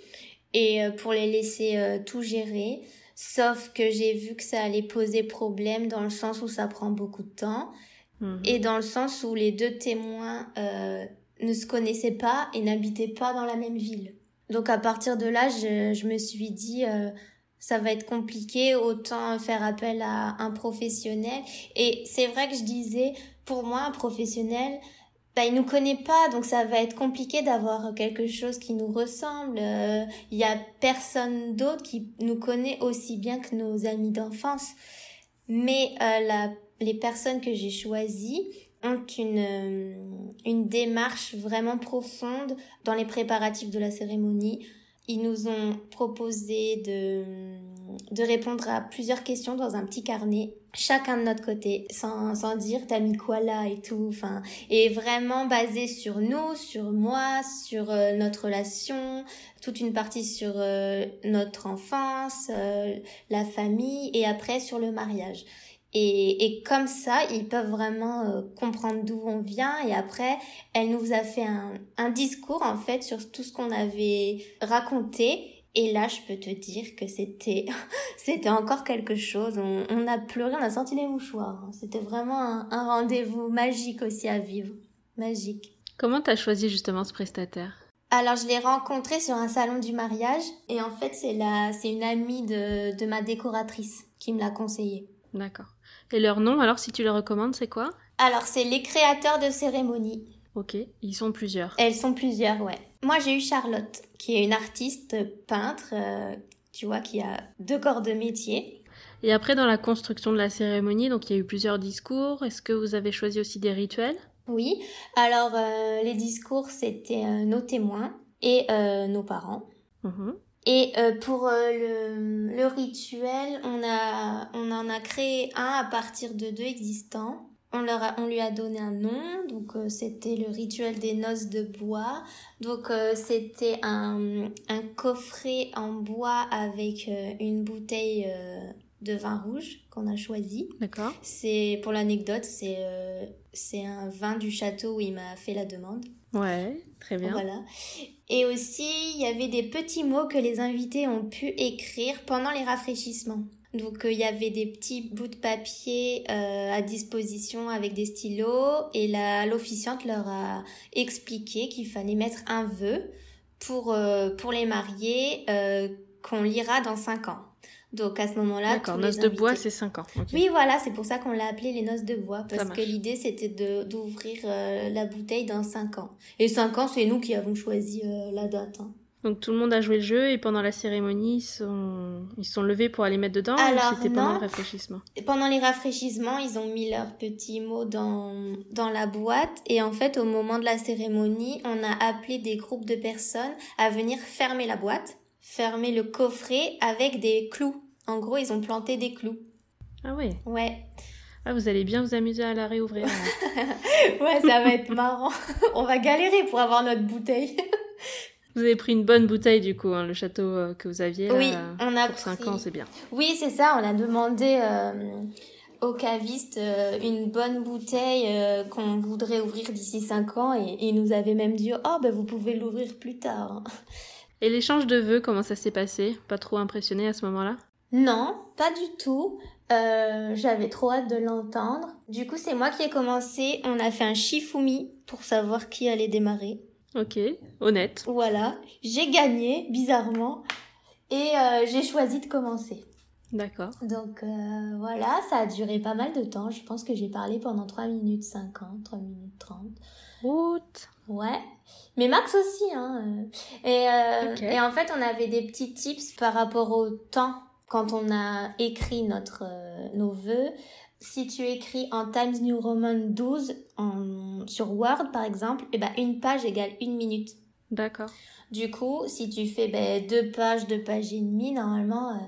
et euh, pour les laisser tout gérer. Sauf que j'ai vu que ça allait poser problème dans le sens où ça prend beaucoup de temps mhm. et dans le sens où les deux témoins ne se connaissaient pas et n'habitaient pas dans la même ville. Donc à partir de là, je, je me suis dit ça va être compliqué, autant faire appel à un professionnel. Et c'est vrai que je disais, pour moi, un professionnel, bah, il nous connaît pas, donc ça va être compliqué d'avoir quelque chose qui nous ressemble. Euh, il y a personne d'autre qui nous connaît aussi bien que nos amis d'enfance. Mais euh, la, les personnes que j'ai choisies ont une, euh, une démarche vraiment profonde dans les préparatifs de la cérémonie. Ils nous ont proposé de, de répondre à plusieurs questions dans un petit carnet, chacun de notre côté, sans, sans dire t'as mis quoi là et tout, enfin, et vraiment basé sur nous, sur moi, sur euh, notre relation, toute une partie sur euh, notre enfance, euh, la famille, et après sur le mariage. Et, et, comme ça, ils peuvent vraiment comprendre d'où on vient. Et après, elle nous a fait un, un discours, en fait, sur tout ce qu'on avait raconté. Et là, je peux te dire que c'était, (laughs) c'était encore quelque chose. On, on, a pleuré, on a sorti les mouchoirs. C'était vraiment un, un rendez-vous magique aussi à vivre. Magique. Comment t'as choisi justement ce prestataire? Alors je l'ai rencontré sur un salon du mariage et en fait c'est la c'est une amie de, de ma décoratrice qui me l'a conseillé. D'accord. Et leur nom, alors, si tu les recommandes, c'est quoi? Alors, c'est les créateurs de cérémonies. Ok, ils sont plusieurs. Elles sont plusieurs, ouais. Moi, j'ai eu Charlotte, qui est une artiste peintre, euh, tu vois, qui a deux corps de métier. Et après, dans la construction de la cérémonie, donc il y a eu plusieurs discours. Est-ce que vous avez choisi aussi des rituels? Oui. Alors, euh, les discours, c'était euh, nos témoins et nos parents. Mhm. Et pour le, le, rituel, on, a, on en a créé un à partir de deux existants. On, leur a, on lui a donné un nom, donc euh, c'était le rituel des noces de bois. Donc c'était un, un coffret en bois avec une bouteille de vin rouge qu'on a choisi. D'accord. C'est pour l'anecdote, c'est c'est un vin du château où il m'a fait la demande. Ouais, très bien. Voilà. Et aussi, il y avait des petits mots que les invités ont pu écrire pendant les rafraîchissements. Donc euh, il y avait des petits bouts de papier euh, à disposition avec des stylos et l'officiante leur a expliqué qu'il fallait mettre un vœu pour, euh, pour les mariés qu'on lira dans 5 ans. Donc à ce moment-là, D'accord, noces de bois, c'est 5 ans. Oui, voilà, c'est pour ça qu'on l'a appelé les noces de bois, parce que l'idée c'était d'ouvrir euh, la bouteille dans 5 ans. Et 5 ans, c'est nous qui avons choisi euh, la date. Hein. Donc tout le monde a joué le jeu et pendant la cérémonie, ils sont, ils sont levés pour aller mettre dedans Alors, c'était pendant le rafraîchissement? Pendant les rafraîchissements, ils ont mis leurs petits mots dans, dans la boîte et en fait, au moment de la cérémonie, on a appelé des groupes de personnes à venir fermer la boîte fermer le coffret avec des clous. En gros, ils ont planté des clous. Ah ouais. Ouais. Ah, vous allez bien vous amuser à la réouvrir. (laughs) ouais, ça va être marrant. (laughs) On va galérer pour avoir notre bouteille. Vous avez pris une bonne bouteille du coup, hein, le château euh, que vous aviez. oui, on a pour 5 ans, c'est bien. Oui, c'est ça. On a demandé euh, au caviste euh, une bonne bouteille qu'on voudrait ouvrir d'ici 5 ans et il nous avait même dit oh ben vous pouvez l'ouvrir plus tard. (laughs) Et l'échange de vœux, comment ça s'est passé? Pas trop impressionné à ce moment-là? Non, pas du tout. Euh, j'avais trop hâte de l'entendre. Du coup, c'est moi qui ai commencé. On a fait un shifumi pour savoir qui allait démarrer. Ok, honnête. Voilà, j'ai gagné, bizarrement. Et euh, j'ai choisi de commencer. D'accord. Donc euh, voilà, ça a duré pas mal de temps. Je pense que j'ai parlé pendant 3 minutes 50, 3 minutes 30. Route. Ouais. Mais Max aussi, hein. Et, et en fait, on avait des petits tips par rapport au temps quand on a écrit notre, euh, nos vœux, si tu écris en Times New Roman 12 en, sur Word par exemple, et eh ben une page égale une minute. D'accord. Du coup, si tu fais ben, deux pages, deux pages et demie, normalement, euh,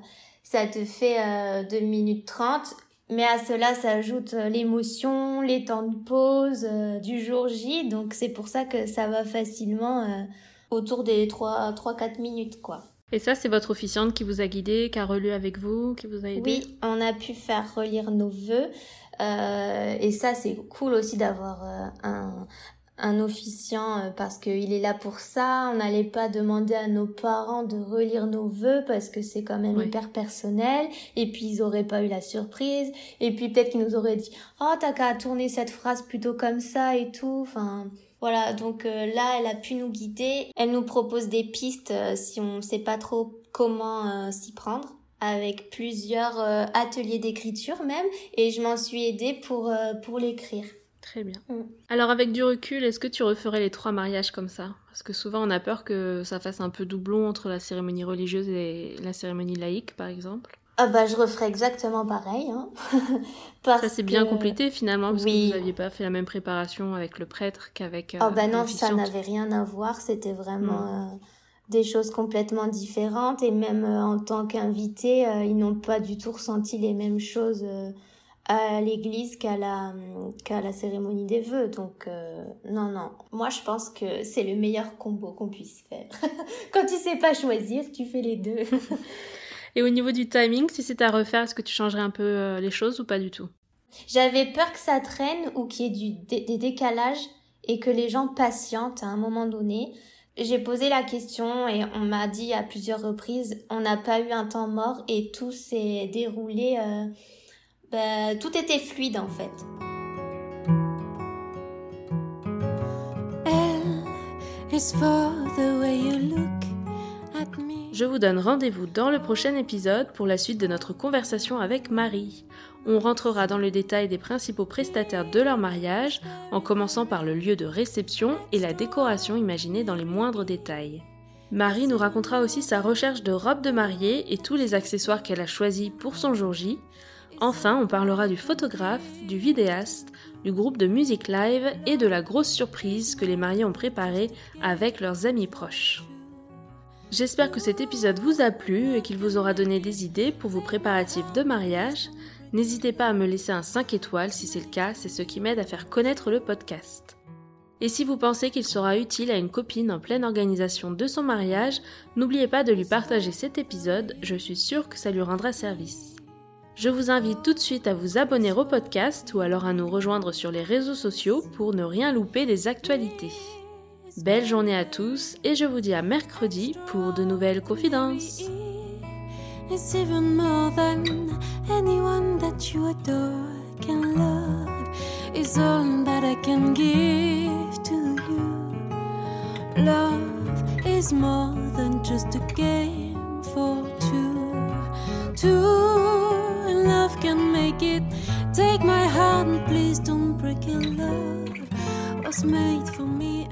ça te fait euh, 2 minutes 30. Mais à cela s'ajoute euh, l'émotion, les temps de pause du jour J. Donc c'est pour ça que ça va facilement autour des 3-4 minutes, quoi. Et ça, c'est votre officiante qui vous a guidé, qui a relu avec vous, qui vous a aidé? Oui, on a pu faire relire nos vœux. Euh, et ça, c'est cool aussi d'avoir euh, un, un officiant euh, parce qu'il est là pour ça. On n'allait pas demander à nos parents de relire nos vœux parce que c'est quand même hyper personnel. Et puis ils auraient pas eu la surprise. Et puis peut-être qu'ils nous auraient dit oh t'as qu'à tourner cette phrase plutôt comme ça et tout. Enfin voilà, donc euh, là, elle a pu nous guider. Elle nous propose des pistes euh, si on ne sait pas trop comment euh, s'y prendre, avec plusieurs ateliers d'écriture même, et je m'en suis aidée pour, pour l'écrire. Très bien. Mm. Alors avec du recul, est-ce que tu referais les trois mariages comme ça? Parce que souvent on a peur que ça fasse un peu doublon entre la cérémonie religieuse et la cérémonie laïque, par exemple. Ah bah je referais exactement pareil. Hein. (laughs) ça s'est bien complété finalement parce que vous n'aviez pas fait la même préparation avec le prêtre qu'avec. Euh, oh bah non, ça n'avait rien à voir. C'était vraiment hmm. euh, des choses complètement différentes et même euh, en tant qu'invité, euh, ils n'ont pas du tout ressenti les mêmes choses à l'église qu'à la qu'à la cérémonie des vœux. Donc non non, moi je pense que c'est le meilleur combo qu'on puisse faire. (laughs) Quand tu sais pas choisir, tu fais les deux. (laughs) Et au niveau du timing, si c'était à refaire, est-ce que tu changerais un peu euh, les choses ou pas du tout? J'avais peur que ça traîne ou qu'il y ait du des décalages et que les gens patientent à un moment donné. J'ai posé la question et on m'a dit à plusieurs reprises, on n'a pas eu un temps mort et tout s'est déroulé, euh, bah, tout était fluide en fait. is for the way you look je vous donne rendez-vous dans le prochain épisode pour la suite de notre conversation avec Marie. On rentrera dans le détail des principaux prestataires de leur mariage, en commençant par le lieu de réception et la décoration imaginée dans les moindres détails. Marie nous racontera aussi sa recherche de robe de mariée et tous les accessoires qu'elle a choisis pour son jour J. Enfin, on parlera du photographe, du vidéaste, du groupe de musique live et de la grosse surprise que les mariés ont préparée avec leurs amis proches. J'espère que cet épisode vous a plu et qu'il vous aura donné des idées pour vos préparatifs de mariage. N'hésitez pas à me laisser un 5 étoiles si c'est le cas, c'est ce qui m'aide à faire connaître le podcast. Et si vous pensez qu'il sera utile à une copine en pleine organisation de son mariage, n'oubliez pas de lui partager cet épisode, je suis sûre que ça lui rendra service. Je vous invite tout de suite à vous abonner au podcast ou alors à nous rejoindre sur les réseaux sociaux pour ne rien louper des actualités. Belle journée à tous et je vous dis à mercredi pour de nouvelles confidences. It's even more than anyone that you adore can love. Is all that I can give to you. Love is more than just a game for two. Two, love can make it. Take my hand, please don't break it. Love was made for me.